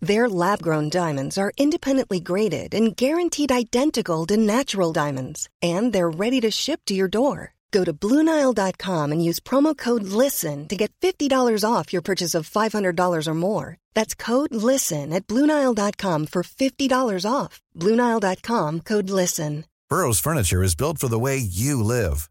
Their lab grown diamonds are independently graded and guaranteed identical to natural diamonds, and they're ready to ship to your door. Go to Bluenile.com and use promo code LISTEN to get $50 off your purchase of $500 or more. That's code LISTEN at Bluenile.com for $50 off. Bluenile.com code LISTEN. Burrow's furniture is built for the way you live.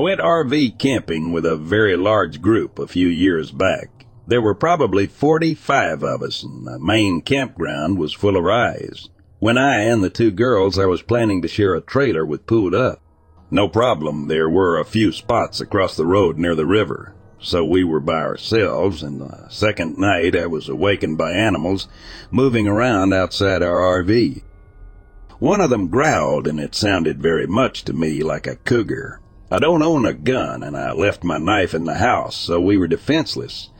went RV camping with a very large group a few years back. There were probably 45 of us, and the main campground was full of eyes. When I and the two girls I was planning to share a trailer with pulled up, no problem, there were a few spots across the road near the river. So we were by ourselves, and the second night I was awakened by animals moving around outside our RV. One of them growled, and it sounded very much to me like a cougar. I don't own a gun, and I left my knife in the house, so we were defenseless.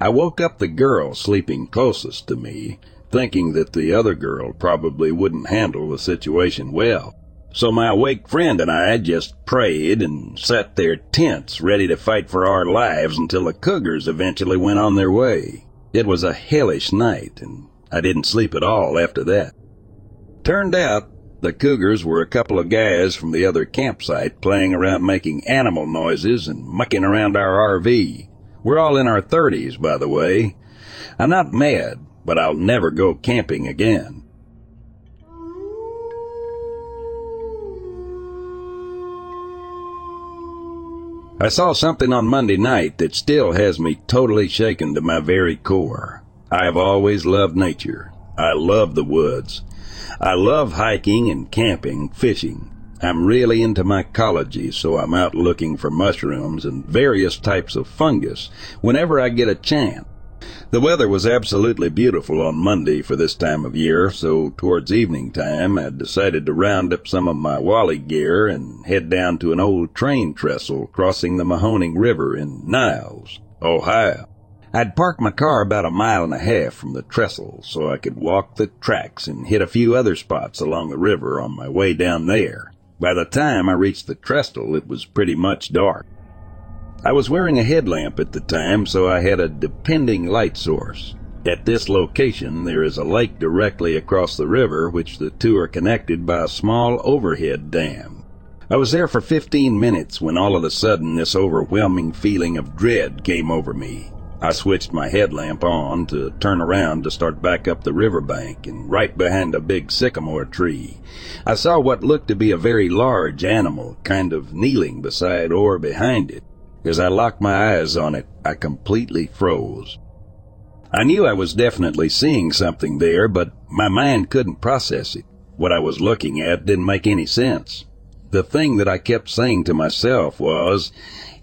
I woke up the girl sleeping closest to me, thinking that the other girl probably wouldn't handle the situation well. So my awake friend and I just prayed and sat there tense, ready to fight for our lives until the cougars eventually went on their way. It was a hellish night, and I didn't sleep at all after that. Turned out the cougars were a couple of guys from the other campsite playing around making animal noises and mucking around our RV. We're all in our thirties, by the way. I'm not mad, but I'll never go camping again. I saw something on Monday night that still has me totally shaken to my very core. I have always loved nature. I love the woods. I love hiking and camping, fishing. I'm really into mycology, so I'm out looking for mushrooms and various types of fungus whenever I get a chance. The weather was absolutely beautiful on Monday for this time of year, so towards evening time I decided to round up some of my Wally gear and head down to an old train trestle crossing the Mahoning River in Niles, Ohio. I'd parked my car about a mile and a half from the trestle so I could walk the tracks and hit a few other spots along the river on my way down there. By the time I reached the trestle, it was pretty much dark. I was wearing a headlamp at the time, so I had a depending light source. At this location, there is a lake directly across the river, which the two are connected by a small overhead dam. I was there for 15 minutes when all of a sudden this overwhelming feeling of dread came over me. I switched my headlamp on to turn around to start back up the riverbank, and right behind a big sycamore tree, I saw what looked to be a very large animal kind of kneeling beside or behind it. As I locked my eyes on it, I completely froze. I knew I was definitely seeing something there, but my mind couldn't process it. What I was looking at didn't make any sense. The thing that I kept saying to myself was,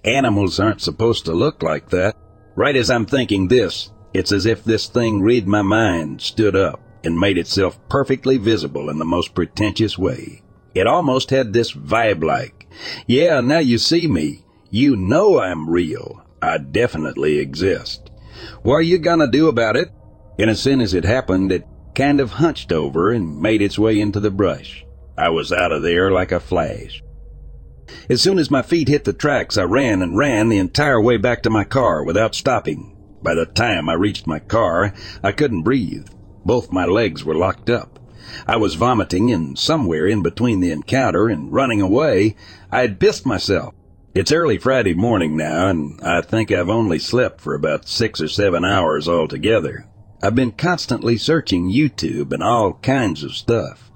animals aren't supposed to look like that. Right as I'm thinking this, it's as if this thing read my mind, stood up, and made itself perfectly visible in the most pretentious way. It almost had this vibe like, yeah, now you see me. You know I'm real. I definitely exist. What are you gonna do about it? And as soon as it happened, it kind of hunched over and made its way into the brush. I was out of there like a flash. As soon as my feet hit the tracks, I ran and ran the entire way back to my car without stopping. By the time I reached my car, I couldn't breathe. Both my legs were locked up. I was vomiting, and somewhere in between the encounter and running away, I had pissed myself. It's early Friday morning now, and I think I've only slept for about six or seven hours altogether. I've been constantly searching YouTube and all kinds of stuff,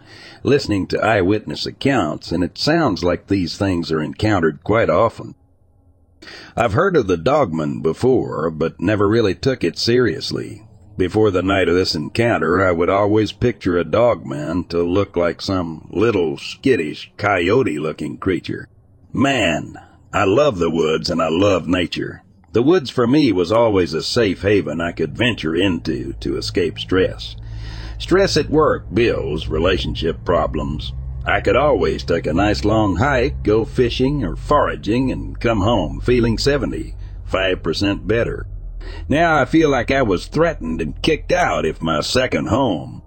listening to eyewitness accounts, and it sounds like these things are encountered quite often. I've heard of the dogman before, but never really took it seriously. Before the night of this encounter, I would always picture a dogman to look like some little skittish coyote looking creature. Man, I love the woods and I love nature. The woods for me was always a safe haven I could venture into to escape stress. Stress at work, bills, relationship problems. I could always take a nice long hike, go fishing or foraging, and come home feeling 70, 5% better. Now I feel like I was threatened and kicked out if my second home.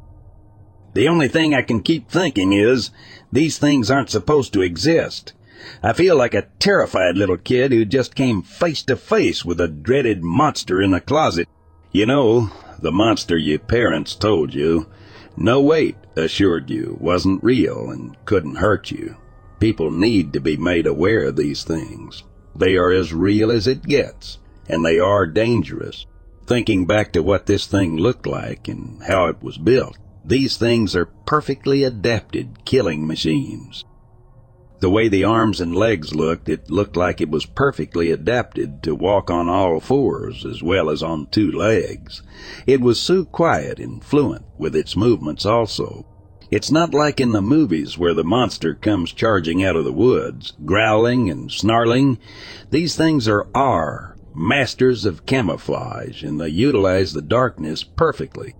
The only thing I can keep thinking is, these things aren't supposed to exist. I feel like a terrified little kid who just came face to face with a dreaded monster in a closet. You know, the monster your parents told you. No wait, assured you, wasn't real and couldn't hurt you. People need to be made aware of these things. They are as real as it gets and they are dangerous. Thinking back to what this thing looked like and how it was built, these things are perfectly adapted killing machines. The way the arms and legs looked, it looked like it was perfectly adapted to walk on all fours as well as on two legs. It was so quiet and fluent with its movements also. It's not like in the movies where the monster comes charging out of the woods, growling and snarling. These things are R, masters of camouflage, and they utilize the darkness perfectly.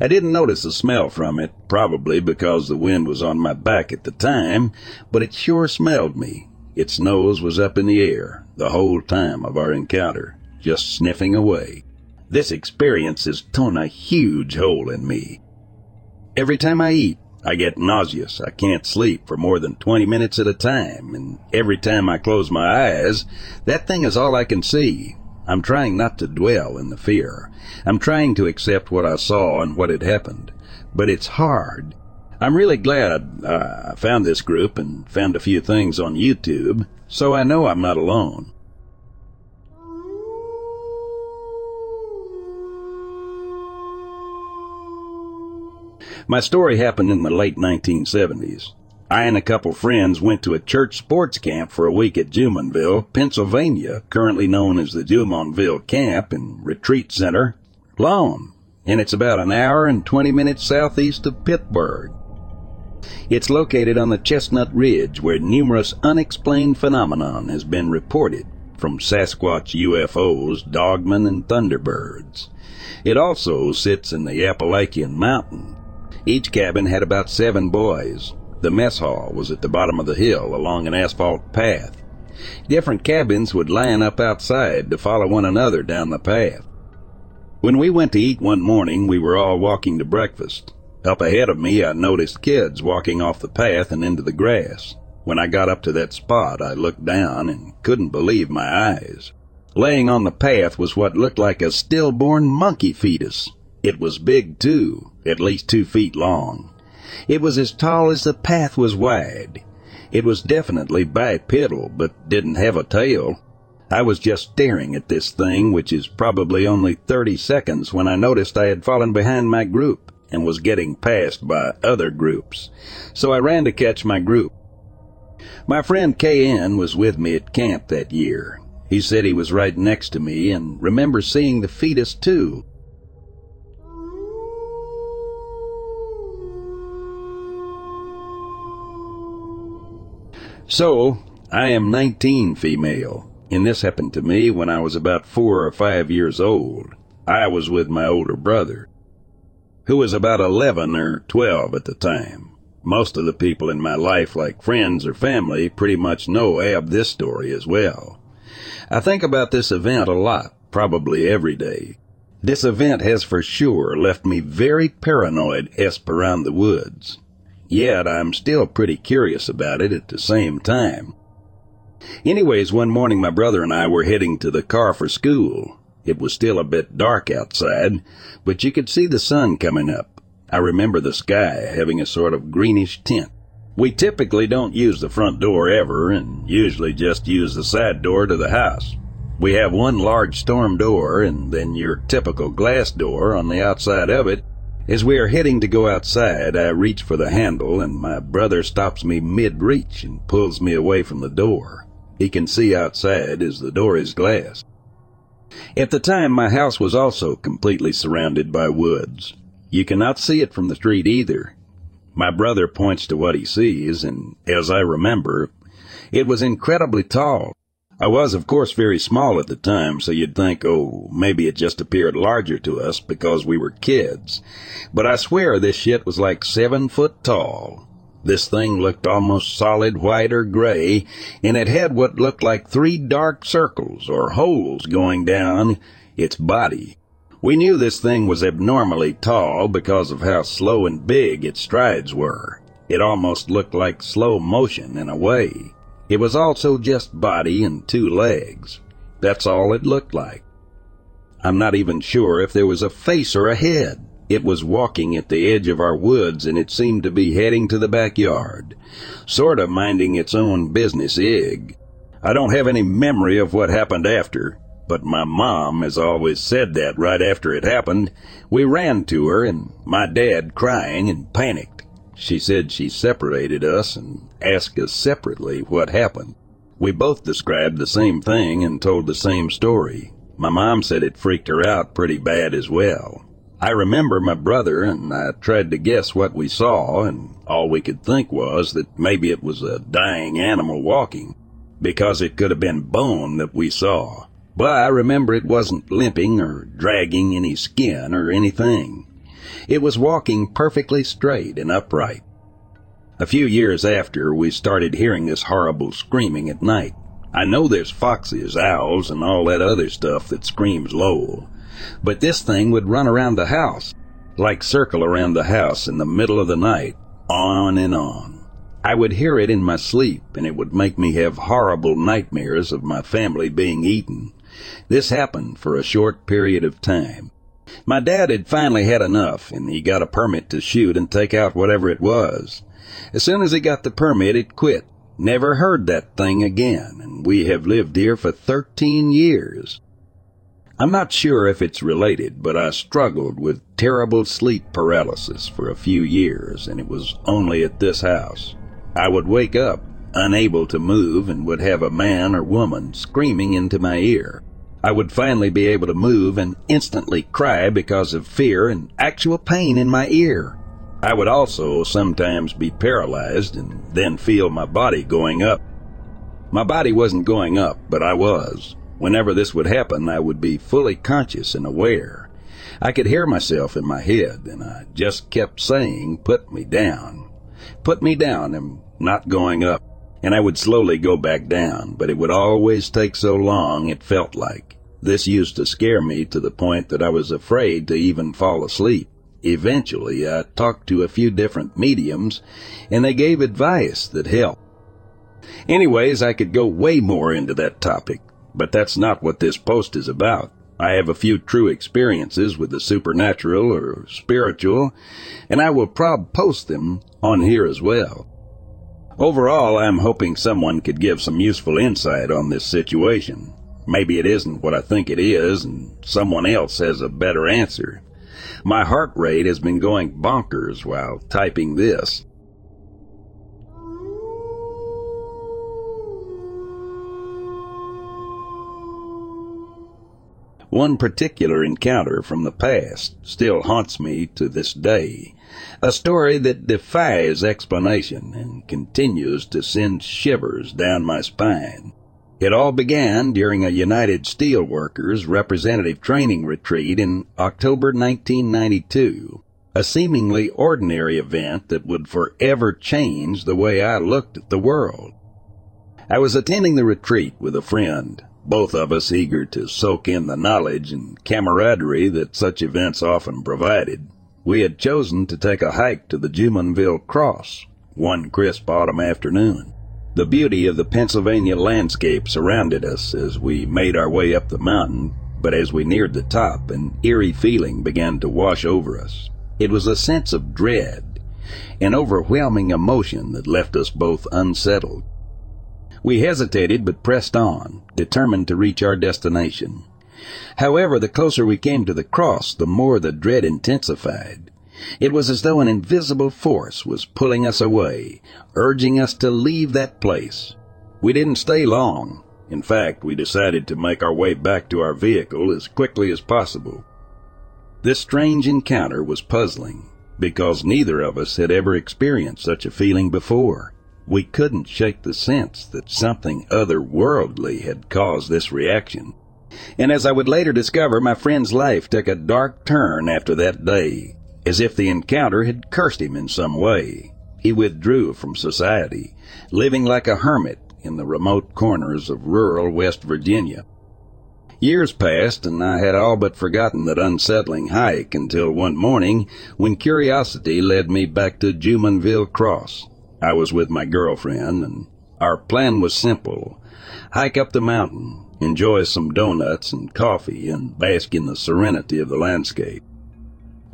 I didn't notice the smell from it, probably because the wind was on my back at the time, but it sure smelled me. Its nose was up in the air the whole time of our encounter, just sniffing away. This experience has torn a huge hole in me. Every time I eat, I get nauseous. I can't sleep for more than 20 minutes at a time, and every time I close my eyes, that thing is all I can see. I'm trying not to dwell in the fear. I'm trying to accept what I saw and what had happened. But it's hard. I'm really glad uh, I found this group and found a few things on YouTube, so I know I'm not alone. My story happened in the late 1970s. I and a couple friends went to a church sports camp for a week at Jumonville, Pennsylvania, currently known as the Jumonville Camp and Retreat Center, Lawn, and it's about an hour and 20 minutes southeast of Pittsburgh. It's located on the Chestnut Ridge where numerous unexplained phenomenon has been reported from Sasquatch UFOs, dogmen, and thunderbirds. It also sits in the Appalachian Mountain each cabin had about seven boys. The mess hall was at the bottom of the hill along an asphalt path. Different cabins would line up outside to follow one another down the path. When we went to eat one morning, we were all walking to breakfast. Up ahead of me, I noticed kids walking off the path and into the grass. When I got up to that spot, I looked down and couldn't believe my eyes. Laying on the path was what looked like a stillborn monkey fetus. It was big, too, at least two feet long. It was as tall as the path was wide. It was definitely bipedal, but didn't have a tail. I was just staring at this thing, which is probably only 30 seconds, when I noticed I had fallen behind my group and was getting passed by other groups. So I ran to catch my group. My friend KN was with me at camp that year. He said he was right next to me and remembers seeing the fetus too. So, I am 19 female, and this happened to me when I was about four or five years old. I was with my older brother, who was about 11 or 12 at the time. Most of the people in my life, like friends or family, pretty much know of this story as well. I think about this event a lot, probably every day. This event has for sure left me very paranoid esp around the woods. Yet I'm still pretty curious about it at the same time. Anyways, one morning my brother and I were heading to the car for school. It was still a bit dark outside, but you could see the sun coming up. I remember the sky having a sort of greenish tint. We typically don't use the front door ever and usually just use the side door to the house. We have one large storm door and then your typical glass door on the outside of it. As we are heading to go outside, I reach for the handle and my brother stops me mid-reach and pulls me away from the door. He can see outside as the door is glass. At the time, my house was also completely surrounded by woods. You cannot see it from the street either. My brother points to what he sees, and as I remember, it was incredibly tall. I was, of course, very small at the time, so you'd think, oh, maybe it just appeared larger to us because we were kids. But I swear this shit was like seven foot tall. This thing looked almost solid white or gray, and it had what looked like three dark circles or holes going down its body. We knew this thing was abnormally tall because of how slow and big its strides were. It almost looked like slow motion in a way. It was also just body and two legs. That's all it looked like. I'm not even sure if there was a face or a head. It was walking at the edge of our woods and it seemed to be heading to the backyard, sort of minding its own business ig. I don't have any memory of what happened after, but my mom has always said that right after it happened, we ran to her and my dad crying and panicked. She said she separated us and asked us separately what happened. We both described the same thing and told the same story. My mom said it freaked her out pretty bad as well. I remember my brother and I tried to guess what we saw, and all we could think was that maybe it was a dying animal walking, because it could have been bone that we saw. But I remember it wasn't limping or dragging any skin or anything. It was walking perfectly straight and upright. A few years after, we started hearing this horrible screaming at night. I know there's foxes, owls, and all that other stuff that screams low, but this thing would run around the house, like circle around the house in the middle of the night, on and on. I would hear it in my sleep, and it would make me have horrible nightmares of my family being eaten. This happened for a short period of time. My dad had finally had enough, and he got a permit to shoot and take out whatever it was. As soon as he got the permit, it quit. Never heard that thing again, and we have lived here for thirteen years. I'm not sure if it's related, but I struggled with terrible sleep paralysis for a few years, and it was only at this house. I would wake up, unable to move, and would have a man or woman screaming into my ear. I would finally be able to move and instantly cry because of fear and actual pain in my ear. I would also sometimes be paralyzed and then feel my body going up. My body wasn't going up, but I was. Whenever this would happen, I would be fully conscious and aware. I could hear myself in my head, and I just kept saying, Put me down. Put me down, I'm not going up. And I would slowly go back down, but it would always take so long, it felt like. This used to scare me to the point that I was afraid to even fall asleep. Eventually, I talked to a few different mediums, and they gave advice that helped. Anyways, I could go way more into that topic, but that's not what this post is about. I have a few true experiences with the supernatural or spiritual, and I will prob post them on here as well. Overall, I'm hoping someone could give some useful insight on this situation. Maybe it isn't what I think it is, and someone else has a better answer. My heart rate has been going bonkers while typing this. One particular encounter from the past still haunts me to this day. A story that defies explanation and continues to send shivers down my spine. It all began during a United Steelworkers representative training retreat in October 1992, a seemingly ordinary event that would forever change the way I looked at the world. I was attending the retreat with a friend, both of us eager to soak in the knowledge and camaraderie that such events often provided. We had chosen to take a hike to the Jumonville Cross one crisp autumn afternoon. The beauty of the Pennsylvania landscape surrounded us as we made our way up the mountain, but as we neared the top, an eerie feeling began to wash over us. It was a sense of dread, an overwhelming emotion that left us both unsettled. We hesitated but pressed on, determined to reach our destination. However, the closer we came to the cross, the more the dread intensified. It was as though an invisible force was pulling us away, urging us to leave that place. We didn't stay long. In fact, we decided to make our way back to our vehicle as quickly as possible. This strange encounter was puzzling because neither of us had ever experienced such a feeling before. We couldn't shake the sense that something otherworldly had caused this reaction. And as I would later discover, my friend's life took a dark turn after that day, as if the encounter had cursed him in some way. He withdrew from society, living like a hermit in the remote corners of rural West Virginia. Years passed, and I had all but forgotten that unsettling hike until one morning when curiosity led me back to Jumonville Cross. I was with my girlfriend, and our plan was simple hike up the mountain, enjoy some donuts and coffee, and bask in the serenity of the landscape.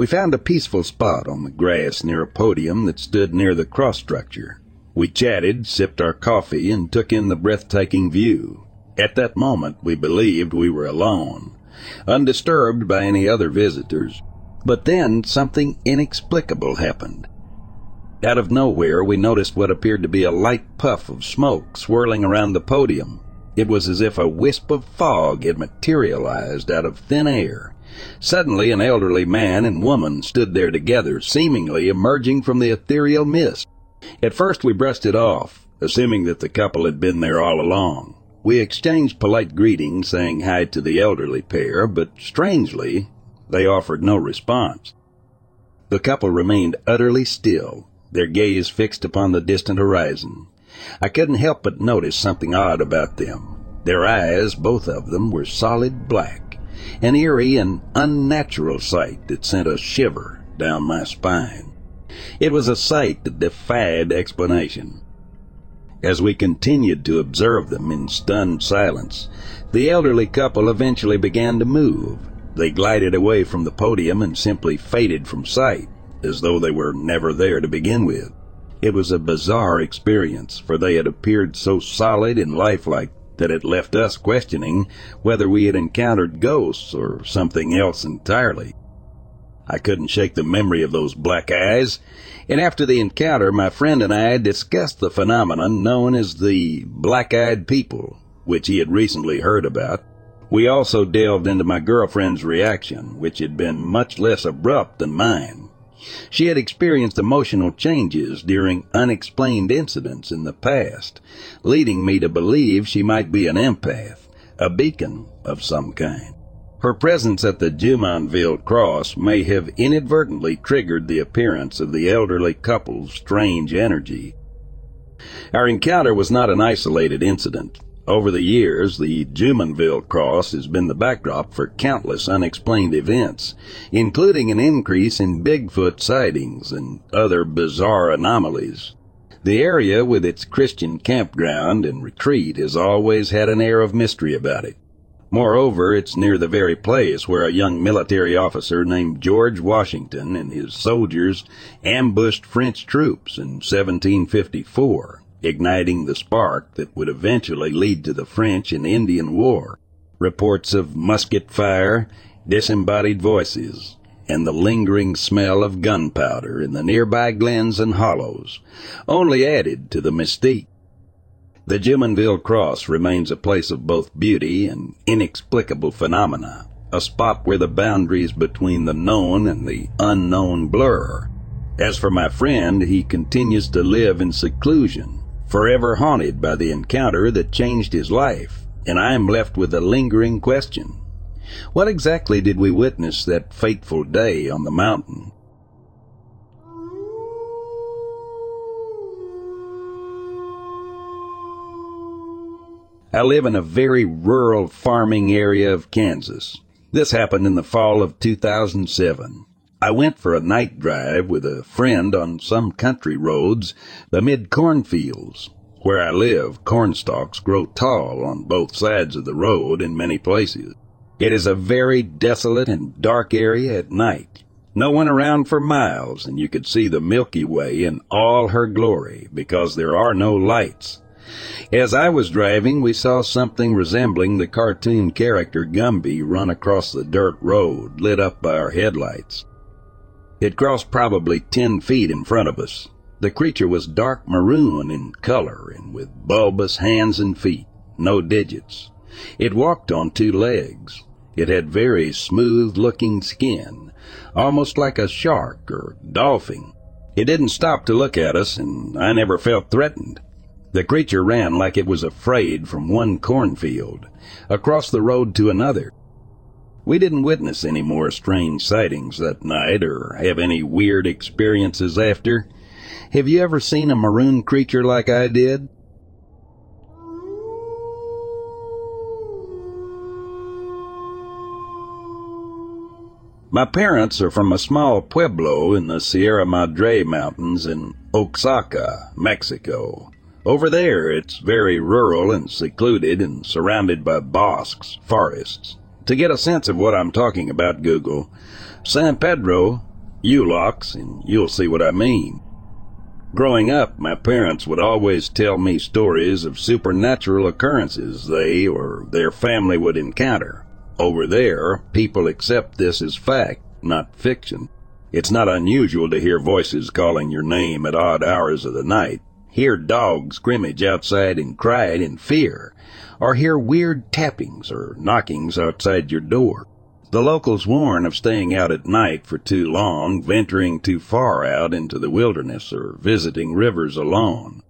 We found a peaceful spot on the grass near a podium that stood near the cross structure. We chatted, sipped our coffee, and took in the breathtaking view. At that moment, we believed we were alone, undisturbed by any other visitors. But then something inexplicable happened. Out of nowhere, we noticed what appeared to be a light puff of smoke swirling around the podium. It was as if a wisp of fog had materialized out of thin air. Suddenly, an elderly man and woman stood there together, seemingly emerging from the ethereal mist. At first, we brushed it off, assuming that the couple had been there all along. We exchanged polite greetings, saying hi to the elderly pair, but strangely, they offered no response. The couple remained utterly still, their gaze fixed upon the distant horizon. I couldn't help but notice something odd about them. Their eyes, both of them, were solid black, an eerie and unnatural sight that sent a shiver down my spine. It was a sight that defied explanation. As we continued to observe them in stunned silence, the elderly couple eventually began to move. They glided away from the podium and simply faded from sight as though they were never there to begin with. It was a bizarre experience, for they had appeared so solid and lifelike that it left us questioning whether we had encountered ghosts or something else entirely. I couldn't shake the memory of those black eyes, and after the encounter, my friend and I discussed the phenomenon known as the black-eyed people, which he had recently heard about. We also delved into my girlfriend's reaction, which had been much less abrupt than mine. She had experienced emotional changes during unexplained incidents in the past, leading me to believe she might be an empath, a beacon of some kind. Her presence at the Jumonville cross may have inadvertently triggered the appearance of the elderly couple's strange energy. Our encounter was not an isolated incident. Over the years, the Jumonville Cross has been the backdrop for countless unexplained events, including an increase in Bigfoot sightings and other bizarre anomalies. The area with its Christian campground and retreat has always had an air of mystery about it. Moreover, it's near the very place where a young military officer named George Washington and his soldiers ambushed French troops in 1754 igniting the spark that would eventually lead to the French and Indian War. Reports of musket fire, disembodied voices, and the lingering smell of gunpowder in the nearby glens and hollows only added to the mystique. The Jumonville Cross remains a place of both beauty and inexplicable phenomena, a spot where the boundaries between the known and the unknown blur. As for my friend, he continues to live in seclusion, forever haunted by the encounter that changed his life, and I am left with a lingering question. What exactly did we witness that fateful day on the mountain? I live in a very rural farming area of Kansas. This happened in the fall of 2007. I went for a night drive with a friend on some country roads amid cornfields. Where I live, cornstalks grow tall on both sides of the road in many places. It is a very desolate and dark area at night. No one around for miles, and you could see the Milky Way in all her glory because there are no lights. As I was driving, we saw something resembling the cartoon character Gumby run across the dirt road, lit up by our headlights. It crossed probably ten feet in front of us. The creature was dark maroon in color and with bulbous hands and feet, no digits. It walked on two legs. It had very smooth looking skin, almost like a shark or dolphin. It didn't stop to look at us, and I never felt threatened. The creature ran like it was afraid from one cornfield, across the road to another. We didn't witness any more strange sightings that night or have any weird experiences after. Have you ever seen a maroon creature like I did? My parents are from a small pueblo in the Sierra Madre Mountains in Oaxaca, Mexico. Over there, it's very rural and secluded and surrounded by bosques, forests. To get a sense of what I'm talking about, Google San Pedro, Yolox, and you'll see what I mean. Growing up, my parents would always tell me stories of supernatural occurrences they or their family would encounter. Over there, people accept this as fact, not fiction. It's not unusual to hear voices calling your name at odd hours of the night, hear dogs scrimmage outside and cry in fear, or hear weird tappings or knockings outside your door. The locals warn of staying out at night for too long, venturing too far out into the wilderness, or visiting rivers alone.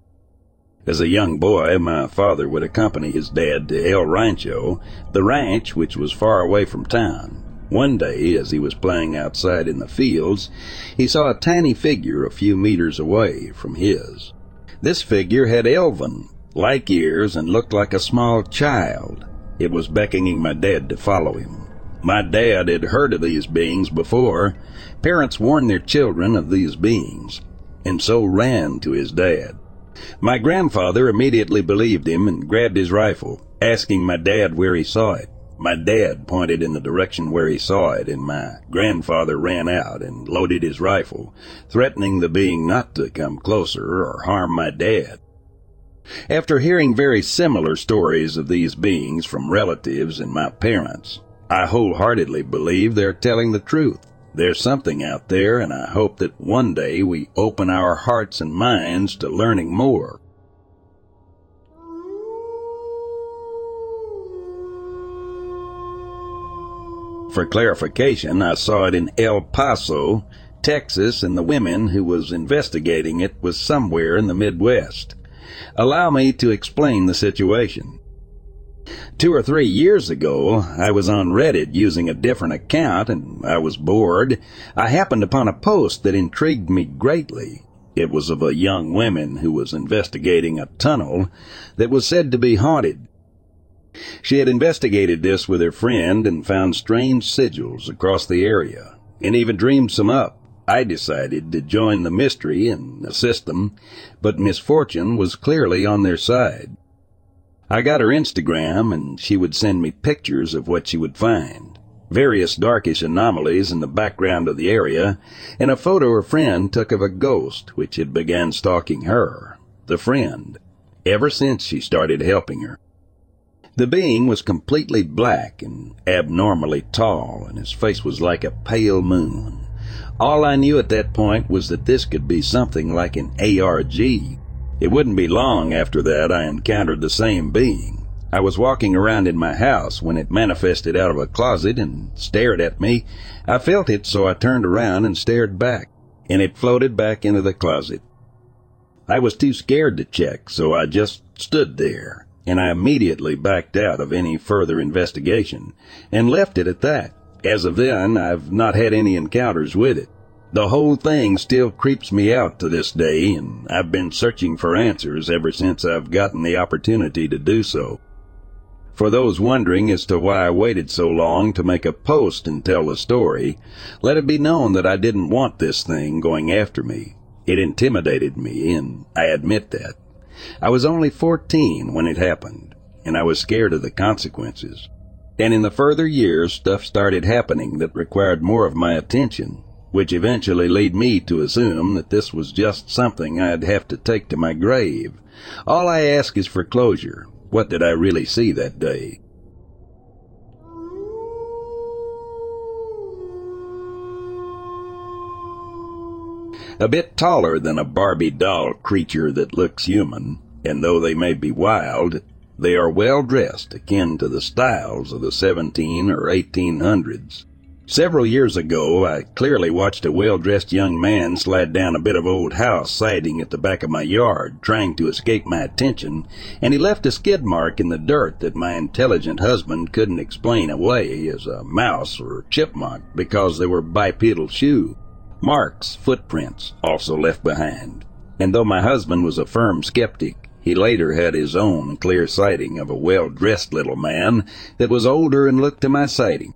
As a young boy, my father would accompany his dad to El Rancho, the ranch which was far away from town. One day, as he was playing outside in the fields, he saw a tiny figure a few meters away from his. This figure had elven, like ears, and looked like a small child. It was beckoning my dad to follow him. My dad had heard of these beings before. Parents warn their children of these beings, and so ran to his dad. My grandfather immediately believed him and grabbed his rifle, asking my dad where he saw it. My dad pointed in the direction where he saw it, and my grandfather ran out and loaded his rifle, threatening the being not to come closer or harm my dad. After hearing very similar stories of these beings from relatives and my parents, I wholeheartedly believe they're telling the truth. There's something out there, and I hope that one day we open our hearts and minds to learning more. For clarification, I saw it in El Paso, Texas, and the women who was investigating it was somewhere in the Midwest. Allow me to explain the situation. Two or three years ago, I was on Reddit using a different account and I was bored. I happened upon a post that intrigued me greatly. It was of a young woman who was investigating a tunnel that was said to be haunted. She had investigated this with her friend and found strange sigils across the area and even dreamed some up. I decided to join the mystery and assist them, but misfortune was clearly on their side. I got her Instagram and she would send me pictures of what she would find. Various darkish anomalies in the background of the area, and a photo her friend took of a ghost which had began stalking her, the friend, ever since she started helping her. The being was completely black and abnormally tall, and his face was like a pale moon. All I knew at that point was that this could be something like an ARG, it wouldn't be long after that I encountered the same being. I was walking around in my house when it manifested out of a closet and stared at me. I felt it, so I turned around and stared back, and it floated back into the closet. I was too scared to check, so I just stood there, and I immediately backed out of any further investigation and left it at that. As of then, I've not had any encounters with it. The whole thing still creeps me out to this day, and I've been searching for answers ever since I've gotten the opportunity to do so. For those wondering as to why I waited so long to make a post and tell the story, let it be known that I didn't want this thing going after me. It intimidated me, and I admit that. I was only 14 when it happened, and I was scared of the consequences. And in the further years, stuff started happening that required more of my attention which eventually led me to assume that this was just something I'd have to take to my grave. All I ask is for closure. What did I really see that day? A bit taller than a Barbie doll creature that looks human, and though they may be wild, they are well dressed, akin to the styles of the 17 or 1800s. Several years ago, I clearly watched a well-dressed young man slide down a bit of old house siding at the back of my yard, trying to escape my attention, and he left a skid mark in the dirt that my intelligent husband couldn't explain away as a mouse or chipmunk because they were bipedal shoe. Marks, footprints, also left behind. And though my husband was a firm skeptic, he later had his own clear sighting of a well-dressed little man that was older and looked to my sighting.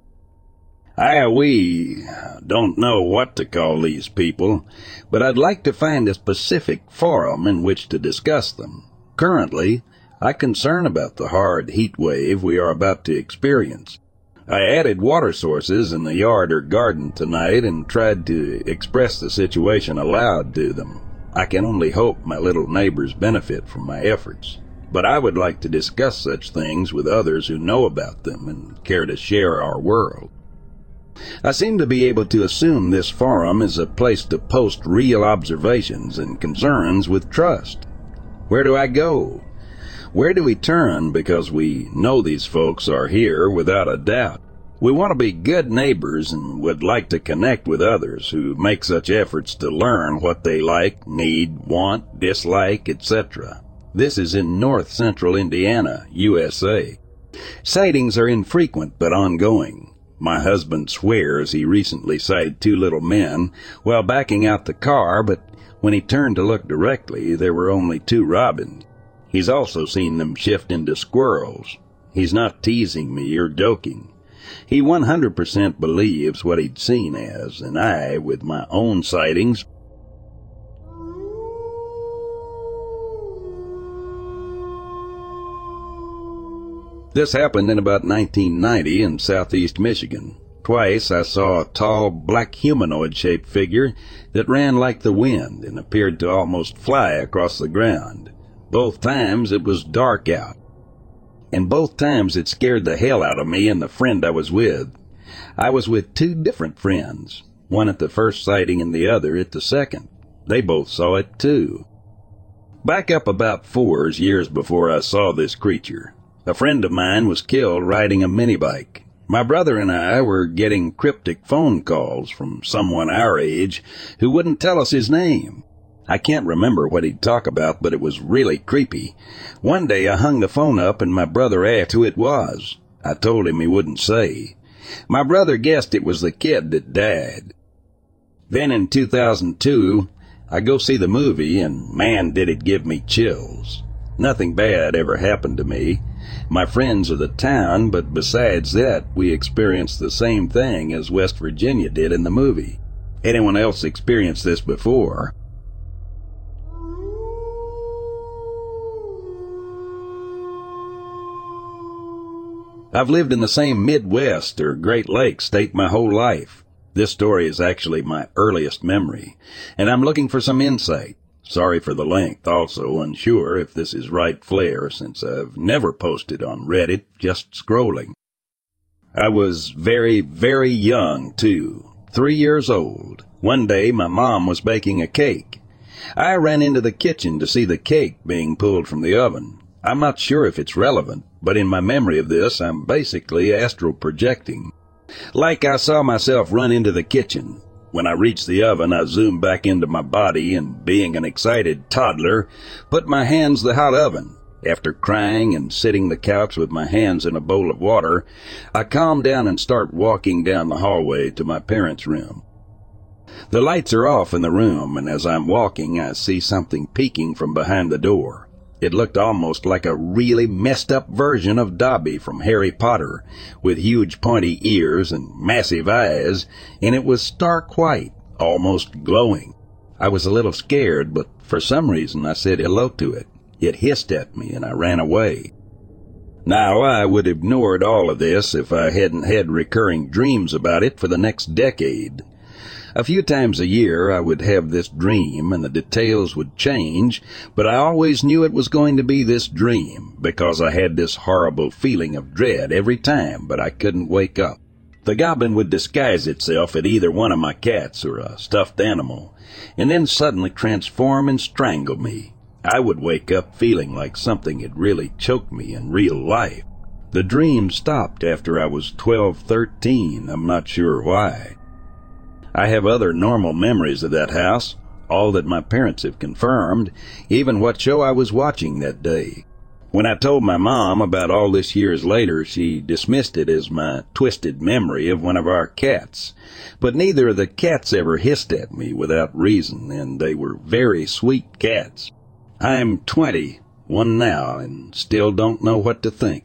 I, we don't know what to call these people, but I'd like to find a specific forum in which to discuss them. Currently, I concern about the hard heat wave we are about to experience. I added water sources in the yard or garden tonight and tried to express the situation aloud to them. I can only hope my little neighbors benefit from my efforts. But I would like to discuss such things with others who know about them and care to share our world. I seem to be able to assume this forum is a place to post real observations and concerns with trust. Where do I go? Where do we turn because we know these folks are here without a doubt? We want to be good neighbors and would like to connect with others who make such efforts to learn what they like, need, want, dislike, etc. This is in north central Indiana, USA. Sightings are infrequent but ongoing. My husband swears he recently sighted two little men while backing out the car, but when he turned to look directly, there were only two robins. He's also seen them shift into squirrels. He's not teasing me or joking. He 100% believes what he'd seen as, and I, with my own sightings, This happened in about 1990 in southeast Michigan. Twice I saw a tall, black humanoid shaped figure that ran like the wind and appeared to almost fly across the ground. Both times it was dark out. And both times it scared the hell out of me and the friend I was with. I was with two different friends, one at the first sighting and the other at the second. They both saw it too. Back up about four years before I saw this creature. A friend of mine was killed riding a mini bike. My brother and I were getting cryptic phone calls from someone our age who wouldn't tell us his name. I can't remember what he'd talk about, but it was really creepy. One day I hung the phone up and my brother asked who it was. I told him he wouldn't say. My brother guessed it was the kid that died. Then in 2002, I go see the movie and man did it give me chills. Nothing bad ever happened to me. My friends are the town, but besides that, we experienced the same thing as West Virginia did in the movie. Anyone else experienced this before? I've lived in the same Midwest or Great Lakes state my whole life. This story is actually my earliest memory, and I'm looking for some insight. Sorry for the length, also unsure if this is right flair since I've never posted on Reddit, just scrolling. I was very, very young, too. Three years old. One day my mom was baking a cake. I ran into the kitchen to see the cake being pulled from the oven. I'm not sure if it's relevant, but in my memory of this, I'm basically astral projecting. Like I saw myself run into the kitchen. When I reached the oven, I zoomed back into my body and, being an excited toddler, put my hands the hot oven. After crying and sitting the couch with my hands in a bowl of water, I calm down and start walking down the hallway to my parents' room. The lights are off in the room, and as I'm walking, I see something peeking from behind the door. It looked almost like a really messed up version of Dobby from Harry Potter, with huge pointy ears and massive eyes, and it was stark white, almost glowing. I was a little scared, but for some reason I said hello to it. It hissed at me and I ran away. Now, I would have ignored all of this if I hadn't had recurring dreams about it for the next decade. A few times a year I would have this dream and the details would change, but I always knew it was going to be this dream because I had this horrible feeling of dread every time, but I couldn't wake up. The goblin would disguise itself as either one of my cats or a stuffed animal, and then suddenly transform and strangle me. I would wake up feeling like something had really choked me in real life. The dream stopped after I was 12, 13. I'm not sure why. I have other normal memories of that house, all that my parents have confirmed, even what show I was watching that day. When I told my mom about all this years later, she dismissed it as my twisted memory of one of our cats. But neither of the cats ever hissed at me without reason, and they were very sweet cats. I'm twenty, one now, and still don't know what to think.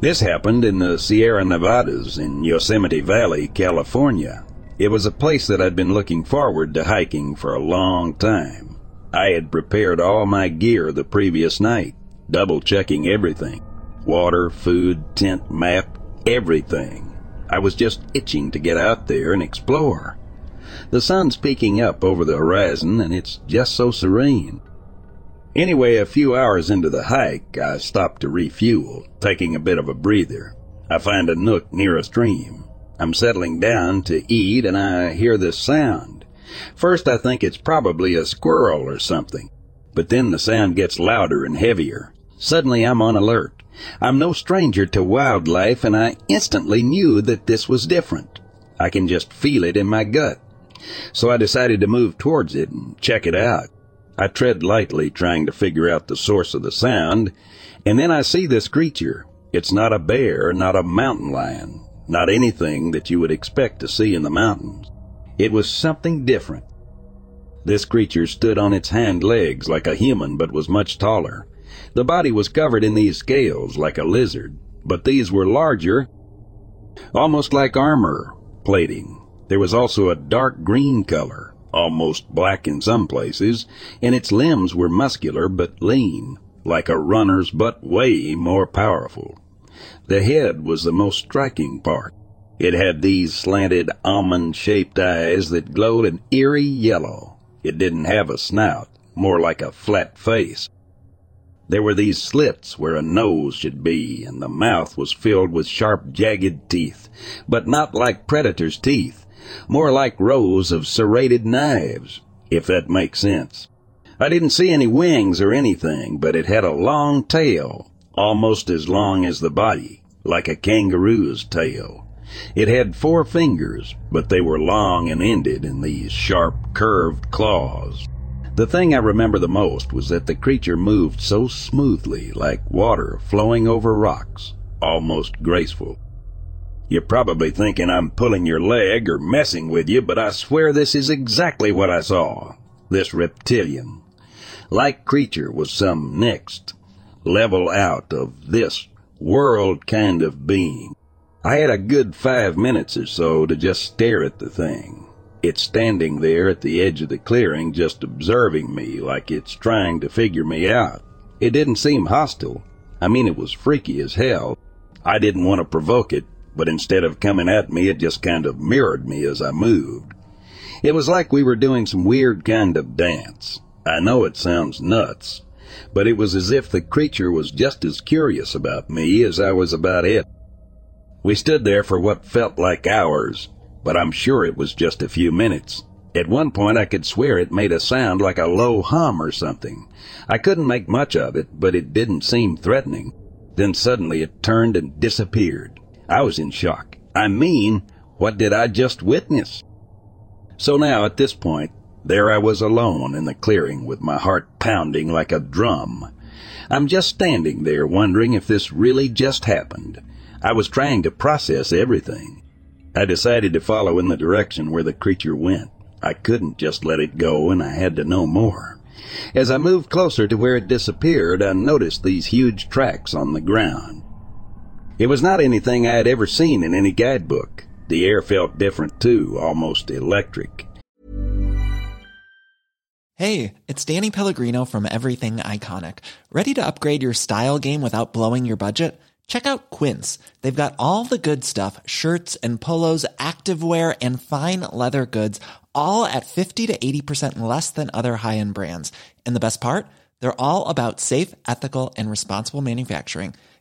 This happened in the Sierra Nevadas in Yosemite Valley, California. It was a place that I'd been looking forward to hiking for a long time. I had prepared all my gear the previous night, double checking everything. Water, food, tent, map, everything. I was just itching to get out there and explore. The sun's peeking up over the horizon and it's just so serene. Anyway, a few hours into the hike, I stopped to refuel, taking a bit of a breather. I find a nook near a stream. I'm settling down to eat and I hear this sound. First I think it's probably a squirrel or something, but then the sound gets louder and heavier. Suddenly I'm on alert. I'm no stranger to wildlife and I instantly knew that this was different. I can just feel it in my gut. So I decided to move towards it and check it out. I tread lightly, trying to figure out the source of the sound, and then I see this creature. It's not a bear, not a mountain lion, not anything that you would expect to see in the mountains. It was something different. This creature stood on its hind legs like a human, but was much taller. The body was covered in these scales like a lizard, but these were larger, almost like armor plating. There was also a dark green color, almost black in some places, and its limbs were muscular but lean, like a runner's but way more powerful. The head was the most striking part. It had these slanted almond-shaped eyes that glowed an eerie yellow. It didn't have a snout, more like a flat face. There were these slits where a nose should be, and the mouth was filled with sharp, jagged teeth, but not like predator's teeth more like rows of serrated knives, if that makes sense. I didn't see any wings or anything, but it had a long tail, almost as long as the body, like a kangaroo's tail. It had four fingers, but they were long and ended in these sharp, curved claws. The thing I remember the most was that the creature moved so smoothly, like water flowing over rocks, almost graceful. You're probably thinking I'm pulling your leg or messing with you, but I swear this is exactly what I saw. This reptilian. Like creature was some next level out of this world kind of being. I had a good five minutes or so to just stare at the thing. It's standing there at the edge of the clearing just observing me like it's trying to figure me out. It didn't seem hostile. I mean, it was freaky as hell. I didn't want to provoke it, but instead of coming at me, it just kind of mirrored me as I moved. It was like we were doing some weird kind of dance. I know it sounds nuts, but it was as if the creature was just as curious about me as I was about it. We stood there for what felt like hours, but I'm sure it was just a few minutes. At one point I could swear it made a sound like a low hum or something. I couldn't make much of it, but it didn't seem threatening. Then suddenly it turned and disappeared. I was in shock. I mean, what did I just witness? So now at this point, there I was alone in the clearing with my heart pounding like a drum. I'm just standing there wondering if this really just happened. I was trying to process everything. I decided to follow in the direction where the creature went. I couldn't just let it go and I had to know more. As I moved closer to where it disappeared, I noticed these huge tracks on the ground. It was not anything I had ever seen in any guidebook. The air felt different too, almost electric. Hey, it's Danny Pellegrino from Everything Iconic. Ready to upgrade your style game without blowing your budget? Check out Quince. They've got all the good stuff shirts and polos, activewear, and fine leather goods, all at 50 to 80% less than other high end brands. And the best part? They're all about safe, ethical, and responsible manufacturing.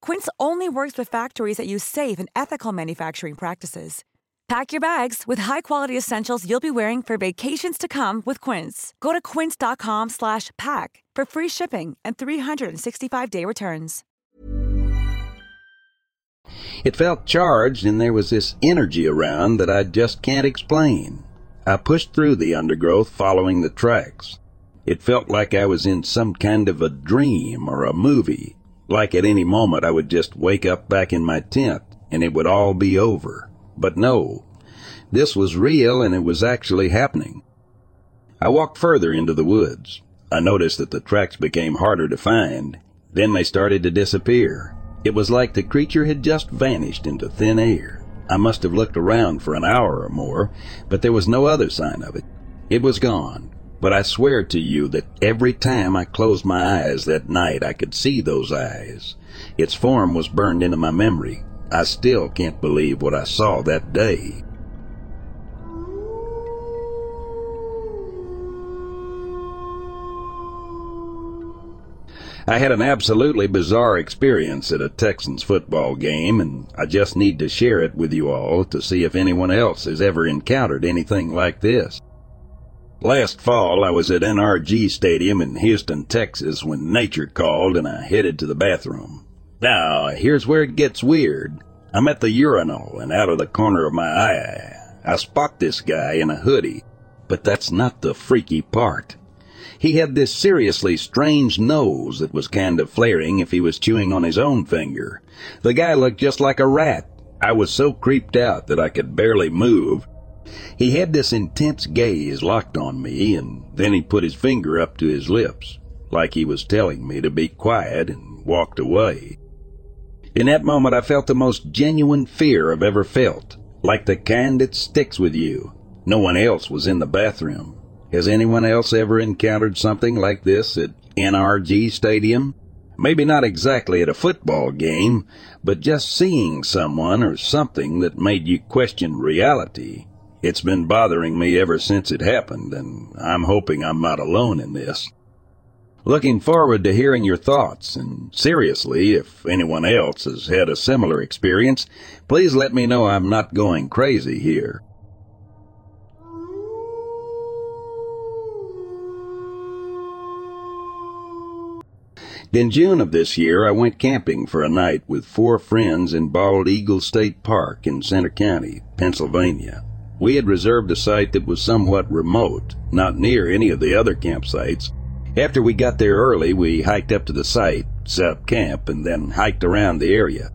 Quince only works with factories that use safe and ethical manufacturing practices. Pack your bags with high-quality essentials you'll be wearing for vacations to come with Quince. Go to quince.com/pack for free shipping and 365-day returns. It felt charged and there was this energy around that I just can't explain. I pushed through the undergrowth following the tracks. It felt like I was in some kind of a dream or a movie, like at any moment I would just wake up back in my tent and it would all be over. But no, this was real and it was actually happening. I walked further into the woods. I noticed that the tracks became harder to find. Then they started to disappear. It was like the creature had just vanished into thin air. I must have looked around for an hour or more, but there was no other sign of it. It was gone. But I swear to you that every time I closed my eyes that night, I could see those eyes. Its form was burned into my memory. I still can't believe what I saw that day. I had an absolutely bizarre experience at a Texans football game, and I just need to share it with you all to see if anyone else has ever encountered anything like this. Last fall, I was at NRG Stadium in Houston, Texas when nature called and I headed to the bathroom. Now, here's where it gets weird. I'm at the urinal and out of the corner of my eye, I spot this guy in a hoodie. But that's not the freaky part. He had this seriously strange nose that was kind of flaring if he was chewing on his own finger. The guy looked just like a rat. I was so creeped out that I could barely move. He had this intense gaze locked on me, and then he put his finger up to his lips, like he was telling me to be quiet, and walked away. In that moment, I felt the most genuine fear I've ever felt, like the kind that sticks with you. No one else was in the bathroom. Has anyone else ever encountered something like this at NRG Stadium? Maybe not exactly at a football game, but just seeing someone or something that made you question reality. It's been bothering me ever since it happened, and I'm hoping I'm not alone in this. Looking forward to hearing your thoughts, and seriously, if anyone else has had a similar experience, please let me know I'm not going crazy here. In June of this year, I went camping for a night with four friends in Bald Eagle State Park in Centre County, Pennsylvania. We had reserved a site that was somewhat remote, not near any of the other campsites. After we got there early, we hiked up to the site, set up camp, and then hiked around the area.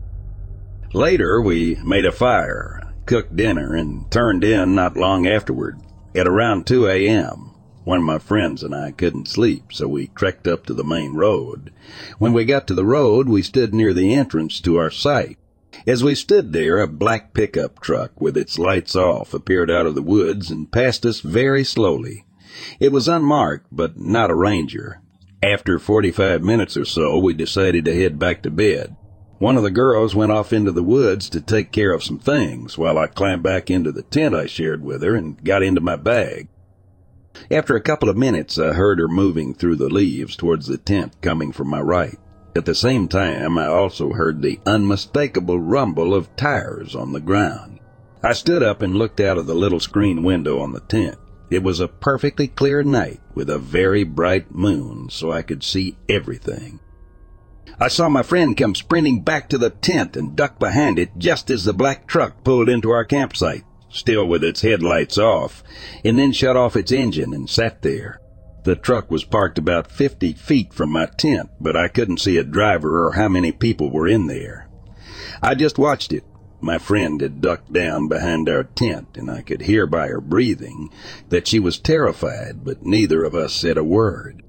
Later, we made a fire, cooked dinner, and turned in not long afterward. At around 2 a.m., one of my friends and I couldn't sleep, so we trekked up to the main road. When we got to the road, we stood near the entrance to our site. As we stood there, a black pickup truck with its lights off appeared out of the woods and passed us very slowly. It was unmarked, but not a ranger. After 45 minutes or so, we decided to head back to bed. One of the girls went off into the woods to take care of some things while I climbed back into the tent I shared with her and got into my bag. After a couple of minutes, I heard her moving through the leaves towards the tent coming from my right. At the same time, I also heard the unmistakable rumble of tires on the ground. I stood up and looked out of the little screen window on the tent. It was a perfectly clear night with a very bright moon, so I could see everything. I saw my friend come sprinting back to the tent and duck behind it just as the black truck pulled into our campsite, still with its headlights off, and then shut off its engine and sat there. The truck was parked about 50 feet from my tent, but I couldn't see a driver or how many people were in there. I just watched it. My friend had ducked down behind our tent, and I could hear by her breathing that she was terrified, but neither of us said a word.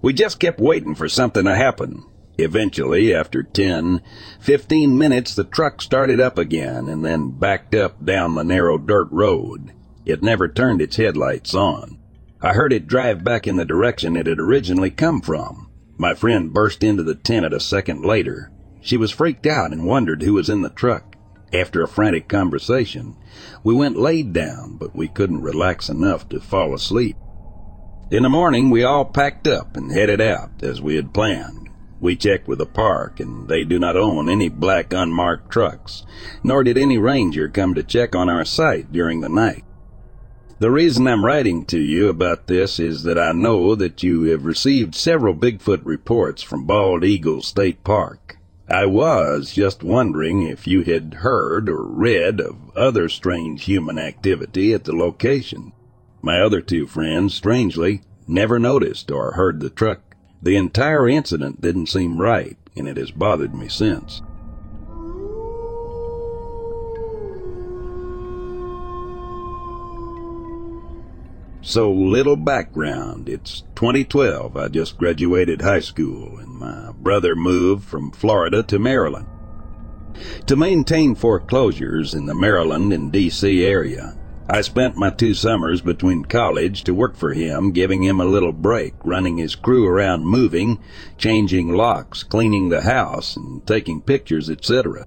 We just kept waiting for something to happen. Eventually, after 10, 15 minutes, the truck started up again and then backed up down the narrow dirt road. It never turned its headlights on. I heard it drive back in the direction it had originally come from. My friend burst into the tent a second later. She was freaked out and wondered who was in the truck. After a frantic conversation, we went laid down, but we couldn't relax enough to fall asleep. In the morning, we all packed up and headed out as we had planned. We checked with the park, and they do not own any black unmarked trucks, nor did any ranger come to check on our site during the night. The reason I'm writing to you about this is that I know that you have received several Bigfoot reports from Bald Eagle State Park. I was just wondering if you had heard or read of other strange human activity at the location. My other two friends, strangely, never noticed or heard the truck. The entire incident didn't seem right, and it has bothered me since. So, little background. It's 2012. I just graduated high school, and my brother moved from Florida to Maryland. To maintain foreclosures in the Maryland and D.C. area, I spent my two summers between college to work for him, giving him a little break, running his crew around moving, changing locks, cleaning the house, and taking pictures, etc.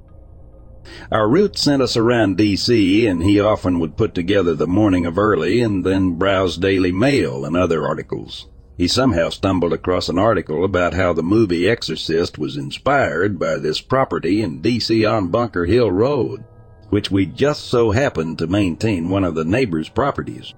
Our route sent us around D.C., and he often would put together the morning of early and then browse Daily Mail and other articles. He somehow stumbled across an article about how the movie Exorcist was inspired by this property in D.C. on Bunker Hill Road, which we just so happened to maintain one of the neighbors' properties.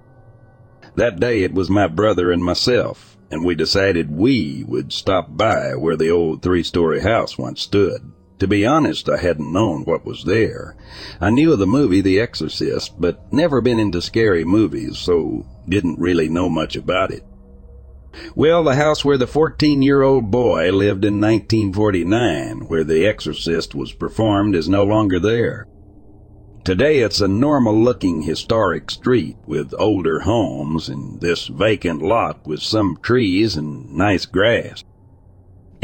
That day it was my brother and myself, and we decided we would stop by where the old three-story house once stood. To be honest, I hadn't known what was there. I knew of the movie The Exorcist, but never been into scary movies, so didn't really know much about it. Well, the house where the 14 year old boy lived in 1949, where The Exorcist was performed, is no longer there. Today it's a normal looking historic street with older homes and this vacant lot with some trees and nice grass.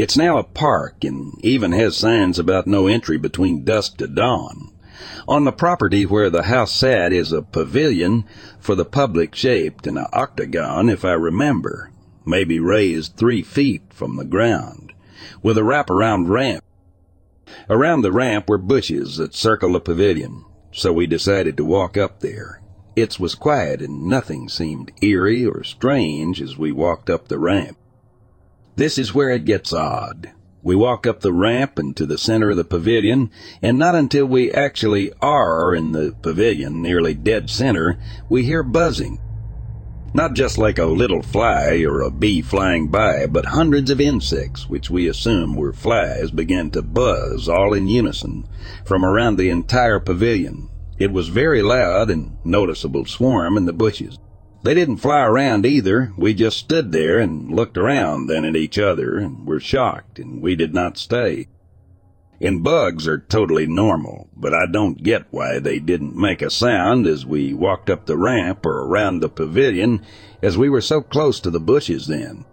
It's now a park and even has signs about no entry between dusk to dawn. On the property where the house sat is a pavilion for the public shaped in an octagon, if I remember, maybe raised three feet from the ground, with a wraparound ramp. Around the ramp were bushes that circle the pavilion, so we decided to walk up there. It was quiet and nothing seemed eerie or strange as we walked up the ramp. This is where it gets odd. We walk up the ramp and to the center of the pavilion, and not until we actually are in the pavilion, nearly dead center, we hear buzzing. Not just like a little fly or a bee flying by, but hundreds of insects, which we assume were flies, began to buzz all in unison from around the entire pavilion. It was very loud and noticeable swarm in the bushes. They didn't fly around either. We just stood there and looked around then at each other and were shocked and we did not stay. And bugs are totally normal, but I don't get why they didn't make a sound as we walked up the ramp or around the pavilion as we were so close to the bushes then.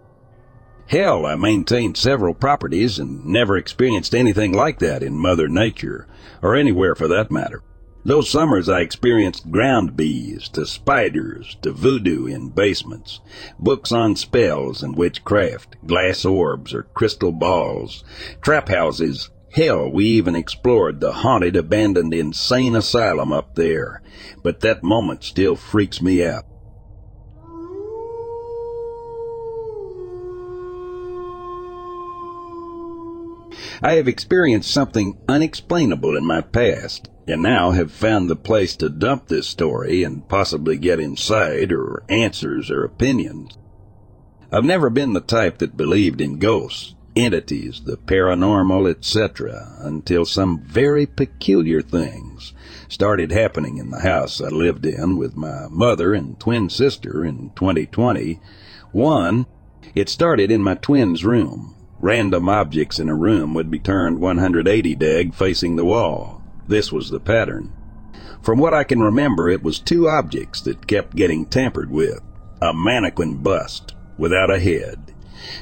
Hell, I maintained several properties and never experienced anything like that in Mother Nature, or anywhere for that matter. Those summers I experienced ground bees to spiders to voodoo in basements, books on spells and witchcraft, glass orbs or crystal balls, trap houses. Hell, we even explored the haunted, abandoned, insane asylum up there. But that moment still freaks me out. I have experienced something unexplainable in my past, and now have found the place to dump this story and possibly get insight or answers or opinions. I've never been the type that believed in ghosts, entities, the paranormal, etc., until some very peculiar things started happening in the house I lived in with my mother and twin sister in 2020. One, it started in my twin's room. Random objects in a room would be turned 180 deg facing the wall. This was the pattern. From what I can remember, it was two objects that kept getting tampered with. A mannequin bust, without a head.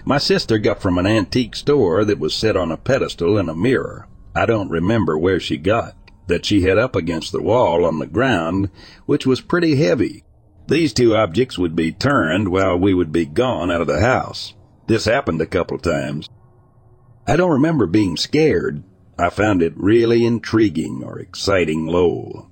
My sister got from an antique store that was set on a pedestal and a mirror. I don't remember where she got. That she had up against the wall on the ground, which was pretty heavy. These two objects would be turned while we would be gone out of the house. This happened a couple of times. I don't remember being scared. I found it really intriguing or exciting low.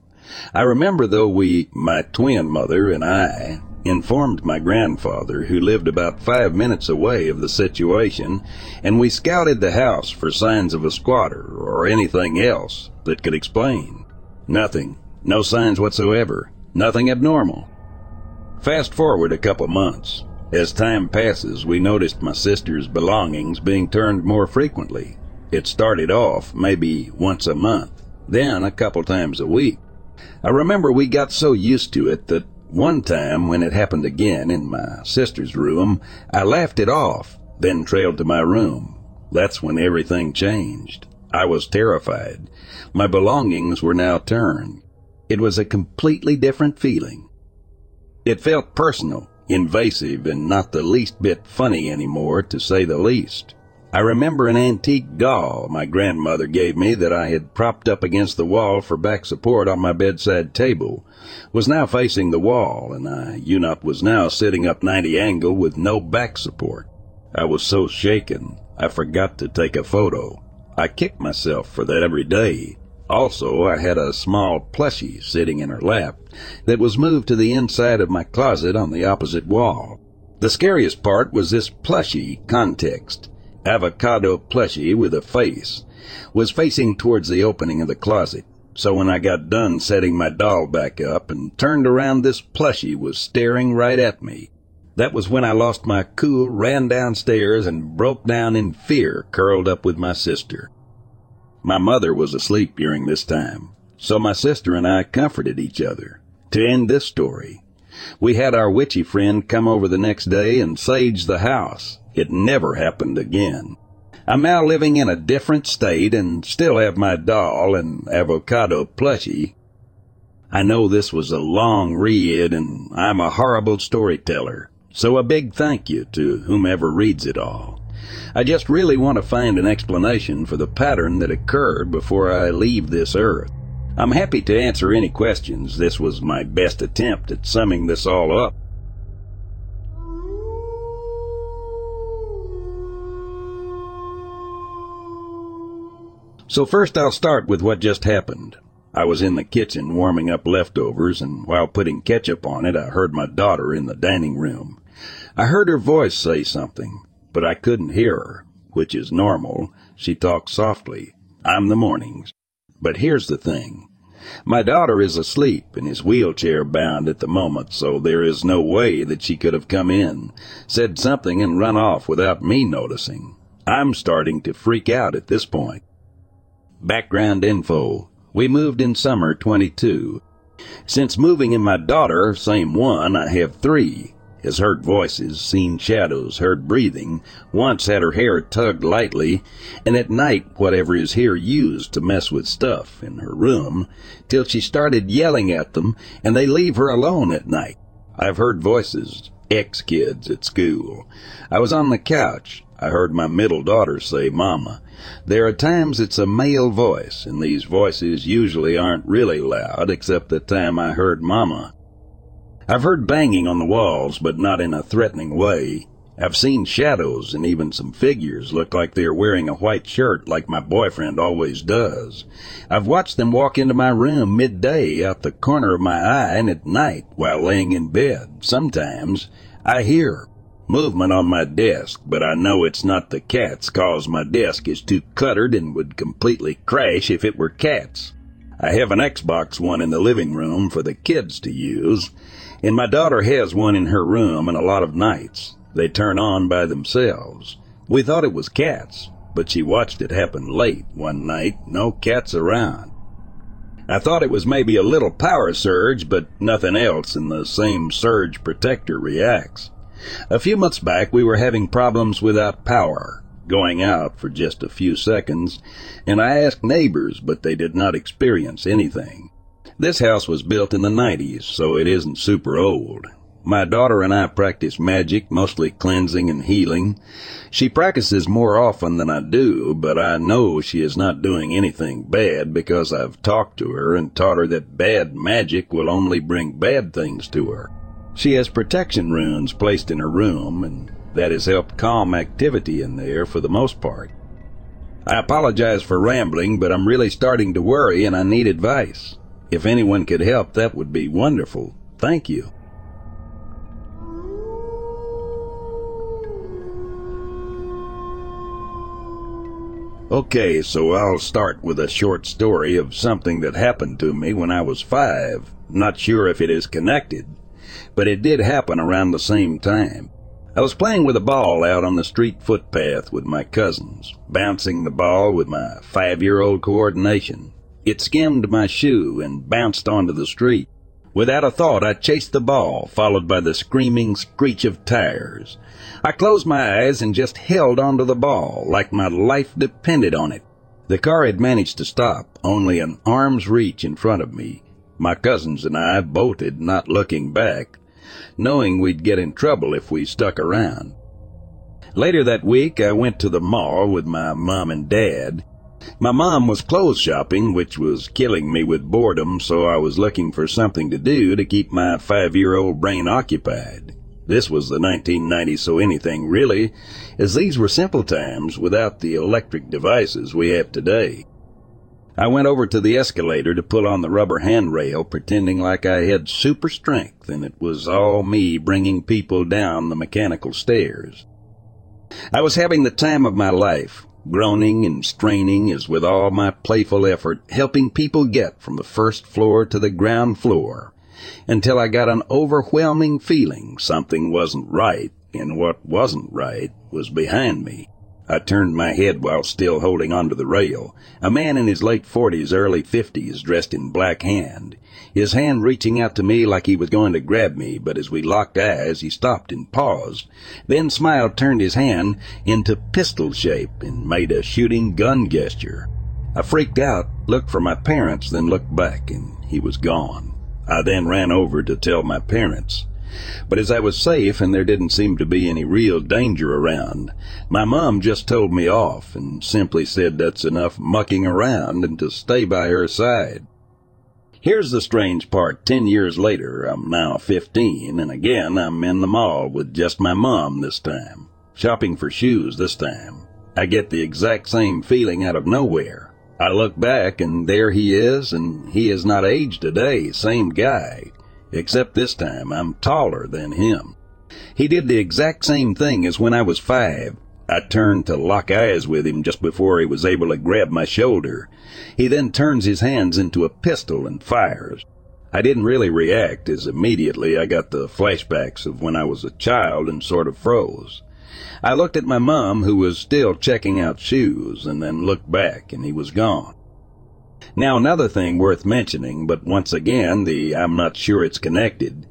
I remember though we, my twin mother and I, informed my grandfather, who lived about five minutes away of the situation, and we scouted the house for signs of a squatter or anything else that could explain. Nothing. No signs whatsoever. Nothing abnormal. Fast forward a couple months. As time passes, we noticed my sister's belongings being turned more frequently. It started off maybe once a month, then a couple times a week. I remember we got so used to it that one time when it happened again in my sister's room, I laughed it off, then trailed to my room. That's when everything changed. I was terrified. My belongings were now turned. It was a completely different feeling. It felt personal, invasive and not the least bit funny anymore, to say the least. I remember an antique doll my grandmother gave me that I had propped up against the wall for back support on my bedside table, was now facing the wall, and I, Unop was now sitting up 90 angle with no back support. I was so shaken, I forgot to take a photo. I kick myself for that every day, also, I had a small plushie sitting in her lap that was moved to the inside of my closet on the opposite wall. The scariest part was this plushie context. Avocado plushie with a face was facing towards the opening of the closet. So when I got done setting my doll back up and turned around, this plushie was staring right at me. That was when I lost my cool, ran downstairs, and broke down in fear, curled up with my sister. My mother was asleep during this time, so my sister and I comforted each other. To end this story, we had our witchy friend come over the next day and sage the house. It never happened again. I'm now living in a different state and still have my doll and avocado plushie. I know this was a long read and I'm a horrible storyteller, so a big thank you to whomever reads it all. I just really want to find an explanation for the pattern that occurred before I leave this earth. I'm happy to answer any questions. This was my best attempt at summing this all up. So first I'll start with what just happened. I was in the kitchen warming up leftovers, and while putting ketchup on it, I heard my daughter in the dining room. I heard her voice say something but I couldn't hear her, which is normal. She talks softly. I'm the mornings. But here's the thing. My daughter is asleep and is wheelchair bound at the moment, so there is no way that she could have come in, said something, and run off without me noticing. I'm starting to freak out at this point. Background info. We moved in summer 22. Since moving in my daughter, same one, I have three has heard voices, seen shadows, heard breathing, once had her hair tugged lightly, and at night whatever is here used to mess with stuff in her room, till she started yelling at them, and they leave her alone at night. I've heard voices, ex-kids at school. I was on the couch. I heard my middle daughter say mama. There are times it's a male voice, and these voices usually aren't really loud except the time I heard mama. I've heard banging on the walls, but not in a threatening way. I've seen shadows and even some figures look like they're wearing a white shirt like my boyfriend always does. I've watched them walk into my room midday out the corner of my eye and at night while laying in bed. Sometimes I hear movement on my desk, but I know it's not the cats cause my desk is too cluttered and would completely crash if it were cats. I have an Xbox One in the living room for the kids to use, and my daughter has one in her room and a lot of nights. They turn on by themselves. We thought it was cats, but she watched it happen late one night, no cats around. I thought it was maybe a little power surge, but nothing else, and the same surge protector reacts. A few months back, we were having problems without power, going out for just a few seconds, and I asked neighbors, but they did not experience anything. This house was built in the 90s, so it isn't super old. My daughter and I practice magic, mostly cleansing and healing. She practices more often than I do, but I know she is not doing anything bad because I've talked to her and taught her that bad magic will only bring bad things to her. She has protection runes placed in her room, and that has helped calm activity in there for the most part. I apologize for rambling, but I'm really starting to worry and I need advice. If anyone could help, that would be wonderful. Thank you. Okay, so I'll start with a short story of something that happened to me when I was five. Not sure if it is connected, but it did happen around the same time. I was playing with a ball out on the street footpath with my cousins, bouncing the ball with my five-year-old coordination. It skimmed my shoe and bounced onto the street. Without a thought, I chased the ball, followed by the screaming screech of tires. I closed my eyes and just held onto the ball like my life depended on it. The car had managed to stop, only an arm's reach in front of me. My cousins and I bolted, not looking back, knowing we'd get in trouble if we stuck around. Later that week, I went to the mall with my mom and dad. My mom was clothes shopping, which was killing me with boredom, so I was looking for something to do to keep my five-year-old brain occupied. This was the 1990s so anything really, as these were simple times without the electric devices we have today. I went over to the escalator to pull on the rubber handrail, pretending like I had super strength and it was all me bringing people down the mechanical stairs. I was having the time of my life, groaning and straining as with all my playful effort, helping people get from the first floor to the ground floor, until I got an overwhelming feeling something wasn't right, and what wasn't right was behind me. I turned my head while still holding onto the rail. A man in his late forties, early fifties, dressed in black hand. His hand reaching out to me like he was going to grab me, but as we locked eyes, he stopped and paused. Then smiled turned his hand into pistol shape and made a shooting gun gesture. I freaked out, looked for my parents, then looked back, and he was gone. I then ran over to tell my parents. But as I was safe and there didn't seem to be any real danger around, my mom just told me off and simply said that's enough mucking around and to stay by her side. Here's the strange part. Ten years later, I'm now 15, and again I'm in the mall with just my mom this time. Shopping for shoes this time. I get the exact same feeling out of nowhere. I look back and there he is, and he is not aged a day, same guy except this time I'm taller than him. He did the exact same thing as when I was five. I turned to lock eyes with him just before he was able to grab my shoulder. He then turns his hands into a pistol and fires. I didn't really react as immediately I got the flashbacks of when I was a child and sort of froze. I looked at my mom who was still checking out shoes and then looked back and he was gone. Now, another thing worth mentioning, but once again, the I'm not sure it's connected,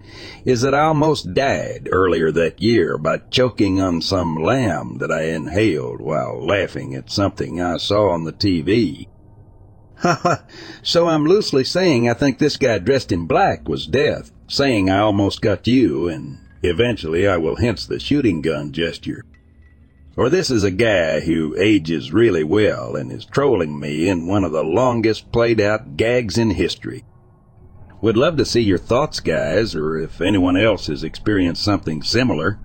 is that I almost died earlier that year by choking on some lamb that I inhaled while laughing at something I saw on the TV. So I'm loosely saying I think this guy dressed in black was death, saying I almost got you, and eventually I will hence the shooting gun gesture. Or this is a guy who ages really well and is trolling me in one of the longest played out gags in history. Would love to see your thoughts, guys, or if anyone else has experienced something similar.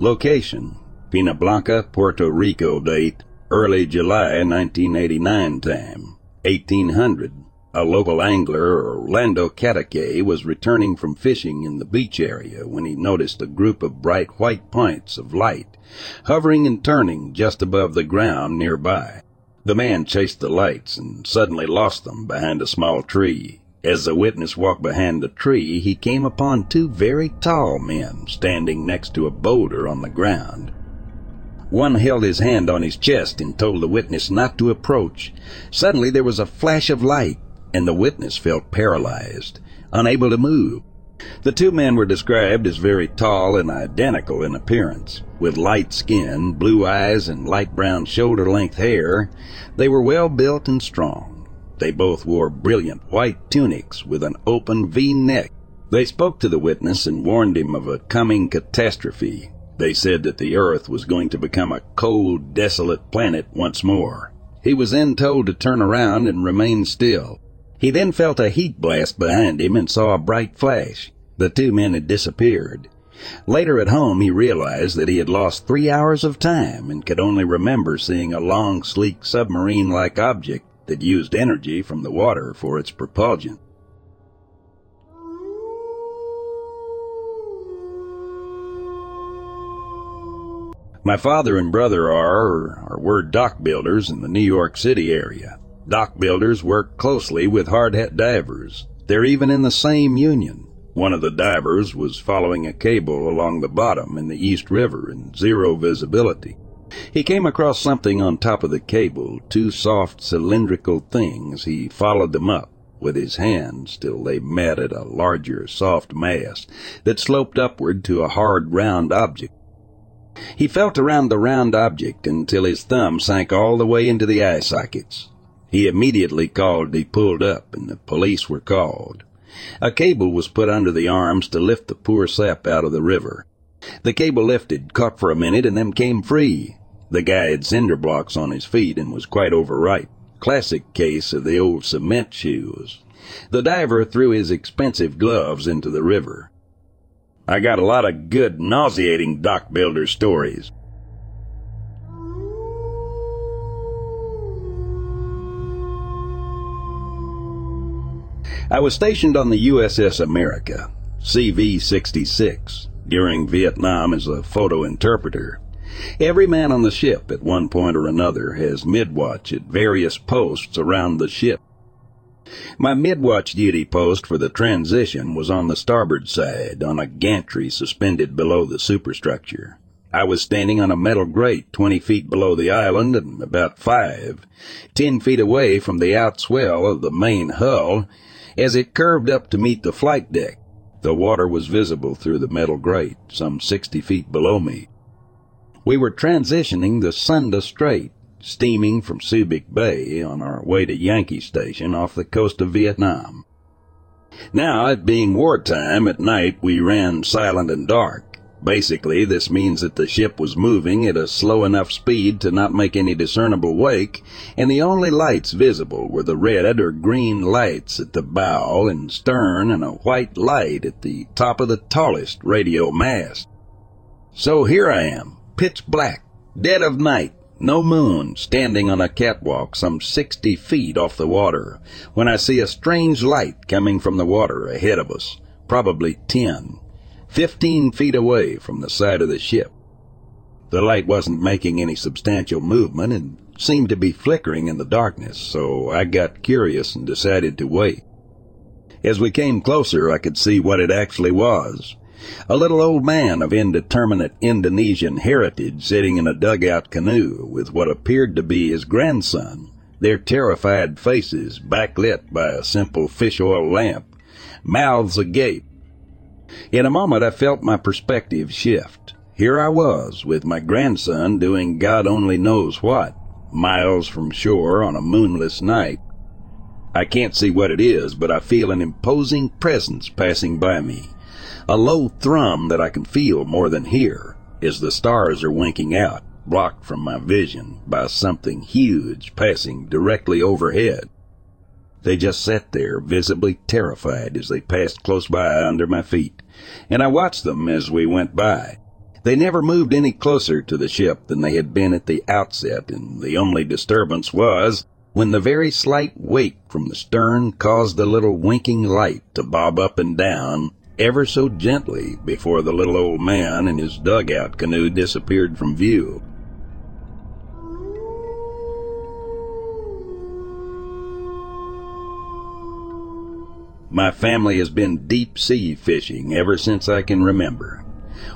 Location Pina Blanca, Puerto Rico date early July 1989 time 1800 a local angler, Orlando Catakay, was returning from fishing in the beach area when he noticed a group of bright white points of light hovering and turning just above the ground nearby. The man chased the lights and suddenly lost them behind a small tree. As the witness walked behind the tree, he came upon two very tall men standing next to a boulder on the ground. One held his hand on his chest and told the witness not to approach. Suddenly there was a flash of light and the witness felt paralyzed, unable to move. The two men were described as very tall and identical in appearance. With light skin, blue eyes, and light brown shoulder length hair, they were well built and strong. They both wore brilliant white tunics with an open V neck. They spoke to the witness and warned him of a coming catastrophe. They said that the earth was going to become a cold, desolate planet once more. He was then told to turn around and remain still. He then felt a heat blast behind him and saw a bright flash. The two men had disappeared. Later at home, he realized that he had lost three hours of time and could only remember seeing a long, sleek submarine-like object that used energy from the water for its propulsion. My father and brother are, or were dock builders in the New York City area. Dock builders work closely with hard hat divers. They're even in the same union. One of the divers was following a cable along the bottom in the East River in zero visibility. He came across something on top of the cable, two soft cylindrical things. He followed them up with his hands till they met at a larger soft mass that sloped upward to a hard round object. He felt around the round object until his thumb sank all the way into the eye sockets. He immediately called be pulled up, and the police were called. A cable was put under the arms to lift the poor sap out of the river. The cable lifted, caught for a minute, and then came free. The guy had cinder blocks on his feet and was quite overripe. Classic case of the old cement shoes. The diver threw his expensive gloves into the river. I got a lot of good, nauseating dock builder stories. I was stationed on the USS America, CV-66, during Vietnam as a photo interpreter. Every man on the ship at one point or another has midwatch at various posts around the ship. My midwatch duty post for the transition was on the starboard side on a gantry suspended below the superstructure. I was standing on a metal grate 20 feet below the island and about five, ten feet away from the outswell of the main hull as it curved up to meet the flight deck, the water was visible through the metal grate, some 60 feet below me. We were transitioning the Sunda Strait, steaming from Subic Bay on our way to Yankee Station off the coast of Vietnam. Now, it being wartime, at night we ran silent and dark, Basically, this means that the ship was moving at a slow enough speed to not make any discernible wake, and the only lights visible were the red or green lights at the bow and stern and a white light at the top of the tallest radio mast. So here I am, pitch black, dead of night, no moon, standing on a catwalk some sixty feet off the water, when I see a strange light coming from the water ahead of us, probably ten. 15 feet away from the side of the ship. The light wasn't making any substantial movement and seemed to be flickering in the darkness, so I got curious and decided to wait. As we came closer, I could see what it actually was. A little old man of indeterminate Indonesian heritage sitting in a dugout canoe with what appeared to be his grandson, their terrified faces backlit by a simple fish oil lamp, mouths agape, in a moment I felt my perspective shift. Here I was, with my grandson doing God only knows what, miles from shore on a moonless night. I can't see what it is, but I feel an imposing presence passing by me. A low thrum that I can feel more than hear as the stars are winking out, blocked from my vision by something huge passing directly overhead. They just sat there, visibly terrified as they passed close by under my feet, and I watched them as we went by. They never moved any closer to the ship than they had been at the outset, and the only disturbance was when the very slight wake from the stern caused the little winking light to bob up and down ever so gently before the little old man and his dugout canoe disappeared from view. My family has been deep sea fishing ever since I can remember.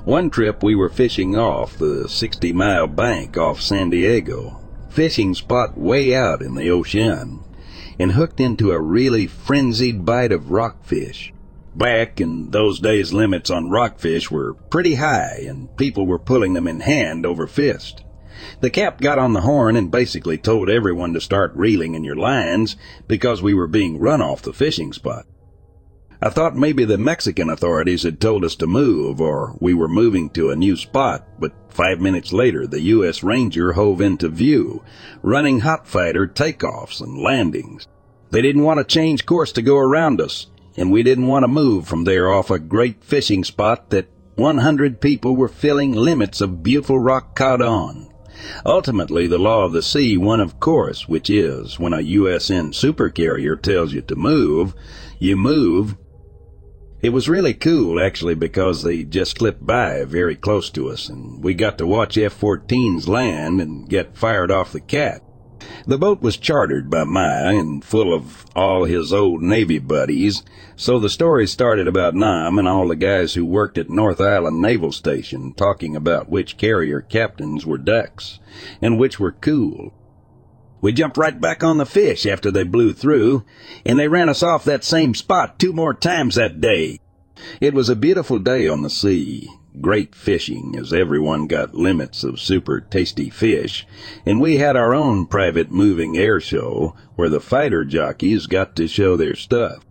One trip we were fishing off the 60 mile bank off San Diego fishing spot way out in the ocean and hooked into a really frenzied bite of rockfish. Back in those days, limits on rockfish were pretty high and people were pulling them in hand over fist. The cap got on the horn and basically told everyone to start reeling in your lines because we were being run off the fishing spot. I thought maybe the Mexican authorities had told us to move or we were moving to a new spot, but five minutes later the U.S. Ranger hove into view, running hot fighter takeoffs and landings. They didn't want to change course to go around us, and we didn't want to move from there off a great fishing spot that 100 people were filling limits of beautiful rock cod on. Ultimately, the law of the sea won, of course, which is when a USN supercarrier tells you to move, you move it was really cool, actually, because they just slipped by very close to us, and we got to watch F-14s land and get fired off the cat. The boat was chartered by Maya and full of all his old Navy buddies, so the story started about Nam and all the guys who worked at North Island Naval Station talking about which carrier captains were ducks and which were cool. We jumped right back on the fish after they blew through, and they ran us off that same spot two more times that day. It was a beautiful day on the sea. Great fishing, as everyone got limits of super tasty fish, and we had our own private moving air show where the fighter jockeys got to show their stuff.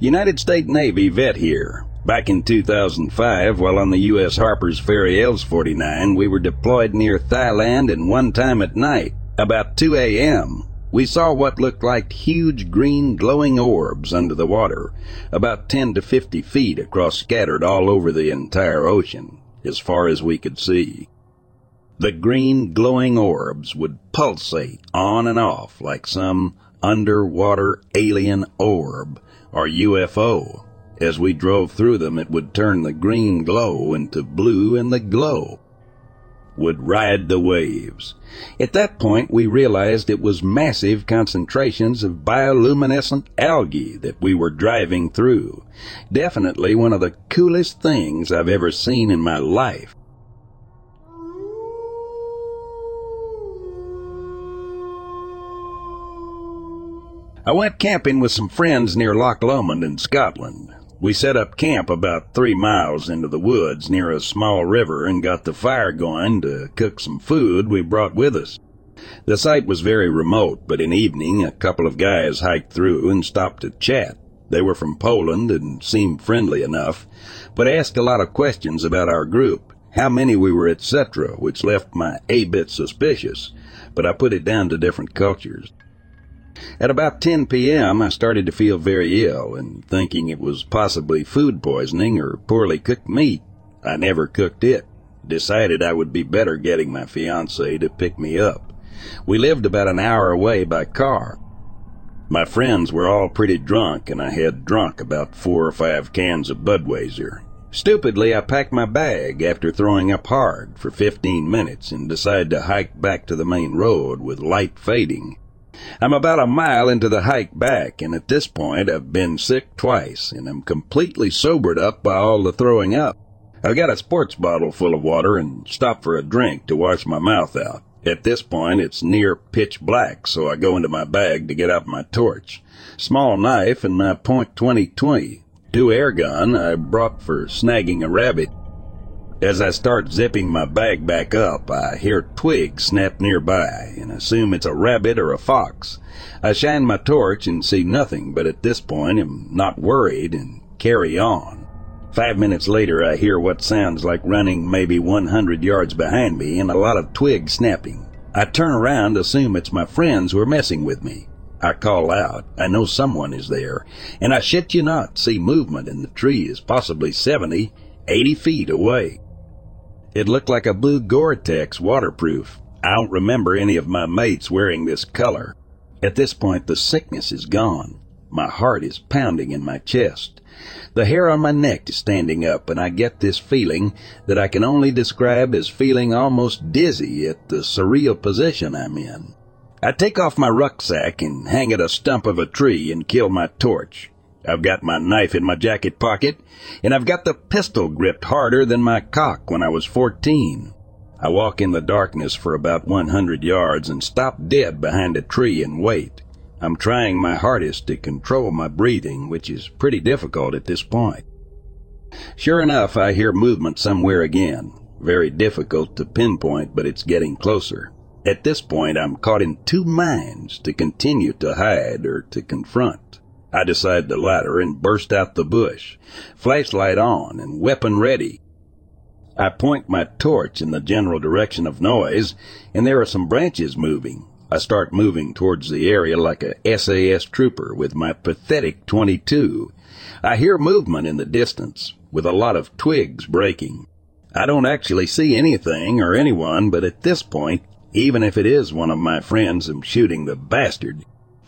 United States Navy vet here. Back in 2005, while on the U.S. Harper's Ferry Els 49, we were deployed near Thailand and one time at night, about 2 a.m., we saw what looked like huge green glowing orbs under the water, about 10 to 50 feet across scattered all over the entire ocean, as far as we could see. The green glowing orbs would pulsate on and off like some underwater alien orb or UFO as we drove through them, it would turn the green glow into blue and the glow would ride the waves. At that point, we realized it was massive concentrations of bioluminescent algae that we were driving through. Definitely one of the coolest things I've ever seen in my life. I went camping with some friends near Loch Lomond in Scotland. We set up camp about three miles into the woods near a small river and got the fire going to cook some food we brought with us. The site was very remote, but in evening a couple of guys hiked through and stopped to chat. They were from Poland and seemed friendly enough, but asked a lot of questions about our group, how many we were, etc., which left my a bit suspicious, but I put it down to different cultures. At about 10 p.m., I started to feel very ill and thinking it was possibly food poisoning or poorly cooked meat. I never cooked it. Decided I would be better getting my fiancée to pick me up. We lived about an hour away by car. My friends were all pretty drunk and I had drunk about four or five cans of Budweiser. Stupidly, I packed my bag after throwing up hard for 15 minutes and decided to hike back to the main road with light fading I'm about a mile into the hike back, and at this point I've been sick twice, and am completely sobered up by all the throwing up. I've got a sports bottle full of water and stop for a drink to wash my mouth out. At this point, it's near pitch black, so I go into my bag to get out my torch, small knife, and my point .2020, two air gun I brought for snagging a rabbit. As I start zipping my bag back up, I hear twigs snap nearby and assume it's a rabbit or a fox. I shine my torch and see nothing, but at this point am not worried and carry on. Five minutes later, I hear what sounds like running maybe 100 yards behind me and a lot of twigs snapping. I turn around, assume it's my friends who are messing with me. I call out. I know someone is there, and I shit you not, see movement in the trees, possibly 70, 80 feet away. It looked like a blue Gore-Tex waterproof. I don't remember any of my mates wearing this color. At this point, the sickness is gone. My heart is pounding in my chest. The hair on my neck is standing up, and I get this feeling that I can only describe as feeling almost dizzy at the surreal position I'm in. I take off my rucksack and hang at a stump of a tree and kill my torch. I've got my knife in my jacket pocket, and I've got the pistol gripped harder than my cock when I was 14. I walk in the darkness for about 100 yards and stop dead behind a tree and wait. I'm trying my hardest to control my breathing, which is pretty difficult at this point. Sure enough, I hear movement somewhere again. Very difficult to pinpoint, but it's getting closer. At this point, I'm caught in two minds to continue to hide or to confront. I decide the latter and burst out the bush, flashlight on and weapon ready. I point my torch in the general direction of noise, and there are some branches moving. I start moving towards the area like a SAS trooper with my pathetic 22. I hear movement in the distance, with a lot of twigs breaking. I don't actually see anything or anyone, but at this point, even if it is one of my friends, I'm shooting the bastard.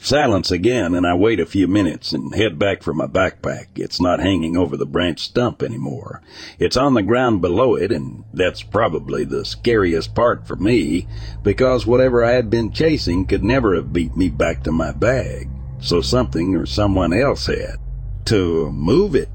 Silence again, and I wait a few minutes and head back for my backpack. It's not hanging over the branch stump anymore. It's on the ground below it, and that's probably the scariest part for me, because whatever I had been chasing could never have beat me back to my bag. So something or someone else had. To move it.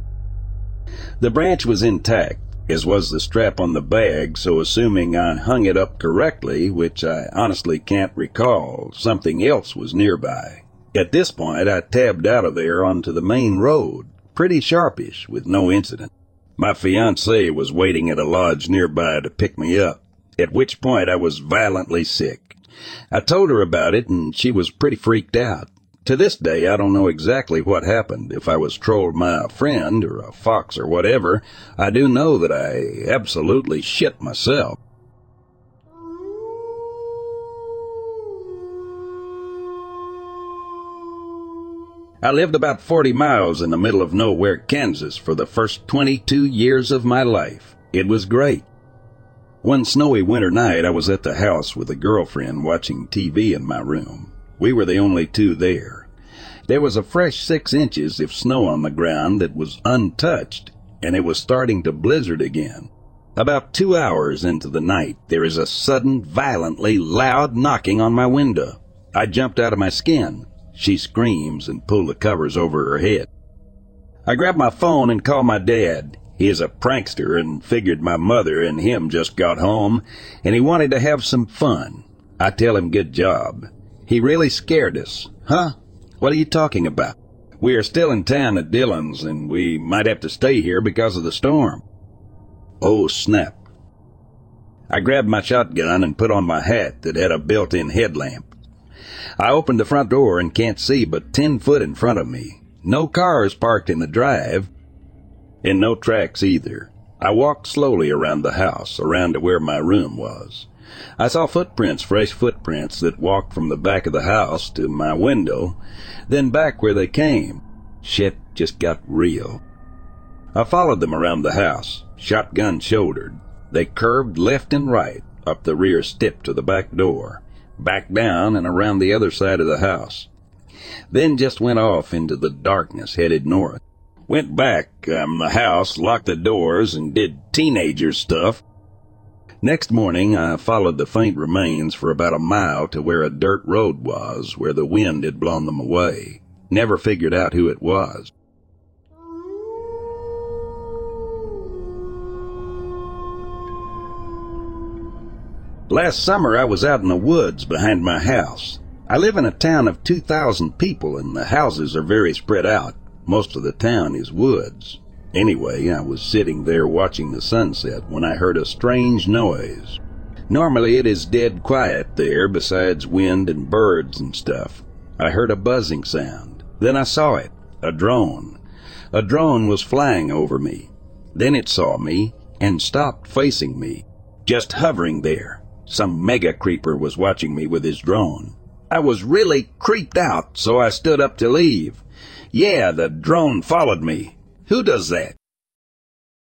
The branch was intact, as was the strap on the bag, so assuming I hung it up correctly, which I honestly can't recall, something else was nearby. At this point, I tabbed out of there onto the main road, pretty sharpish, with no incident. My fiancée was waiting at a lodge nearby to pick me up, at which point I was violently sick. I told her about it, and she was pretty freaked out. To this day, I don't know exactly what happened. If I was trolled by a friend or a fox or whatever, I do know that I absolutely shit myself. I lived about 40 miles in the middle of nowhere, Kansas for the first 22 years of my life. It was great. One snowy winter night, I was at the house with a girlfriend watching TV in my room. We were the only two there. There was a fresh six inches of snow on the ground that was untouched, and it was starting to blizzard again. About two hours into the night, there is a sudden, violently loud knocking on my window. I jumped out of my skin. She screams and pulls the covers over her head. I grab my phone and call my dad. He is a prankster and figured my mother and him just got home, and he wanted to have some fun. I tell him good job. He really scared us. Huh? What are you talking about? We are still in town at Dillon's, and we might have to stay here because of the storm. Oh, snap. I grabbed my shotgun and put on my hat that had a built-in headlamp. I opened the front door and can't see but ten foot in front of me. No cars parked in the drive, and no tracks either. I walked slowly around the house, around to where my room was. I saw footprints, fresh footprints that walked from the back of the house to my window, then back where they came. Shit just got real. I followed them around the house, shotgun shouldered. They curved left and right up the rear step to the back door, back down and around the other side of the house. Then just went off into the darkness headed north. Went back um, the house, locked the doors, and did teenager stuff Next morning, I followed the faint remains for about a mile to where a dirt road was, where the wind had blown them away. Never figured out who it was. Last summer, I was out in the woods behind my house. I live in a town of 2,000 people, and the houses are very spread out. Most of the town is woods. Anyway, I was sitting there watching the sunset when I heard a strange noise. Normally it is dead quiet there besides wind and birds and stuff. I heard a buzzing sound. Then I saw it. A drone. A drone was flying over me. Then it saw me and stopped facing me, just hovering there. Some mega creeper was watching me with his drone. I was really creeped out, so I stood up to leave. Yeah, the drone followed me. Who does that?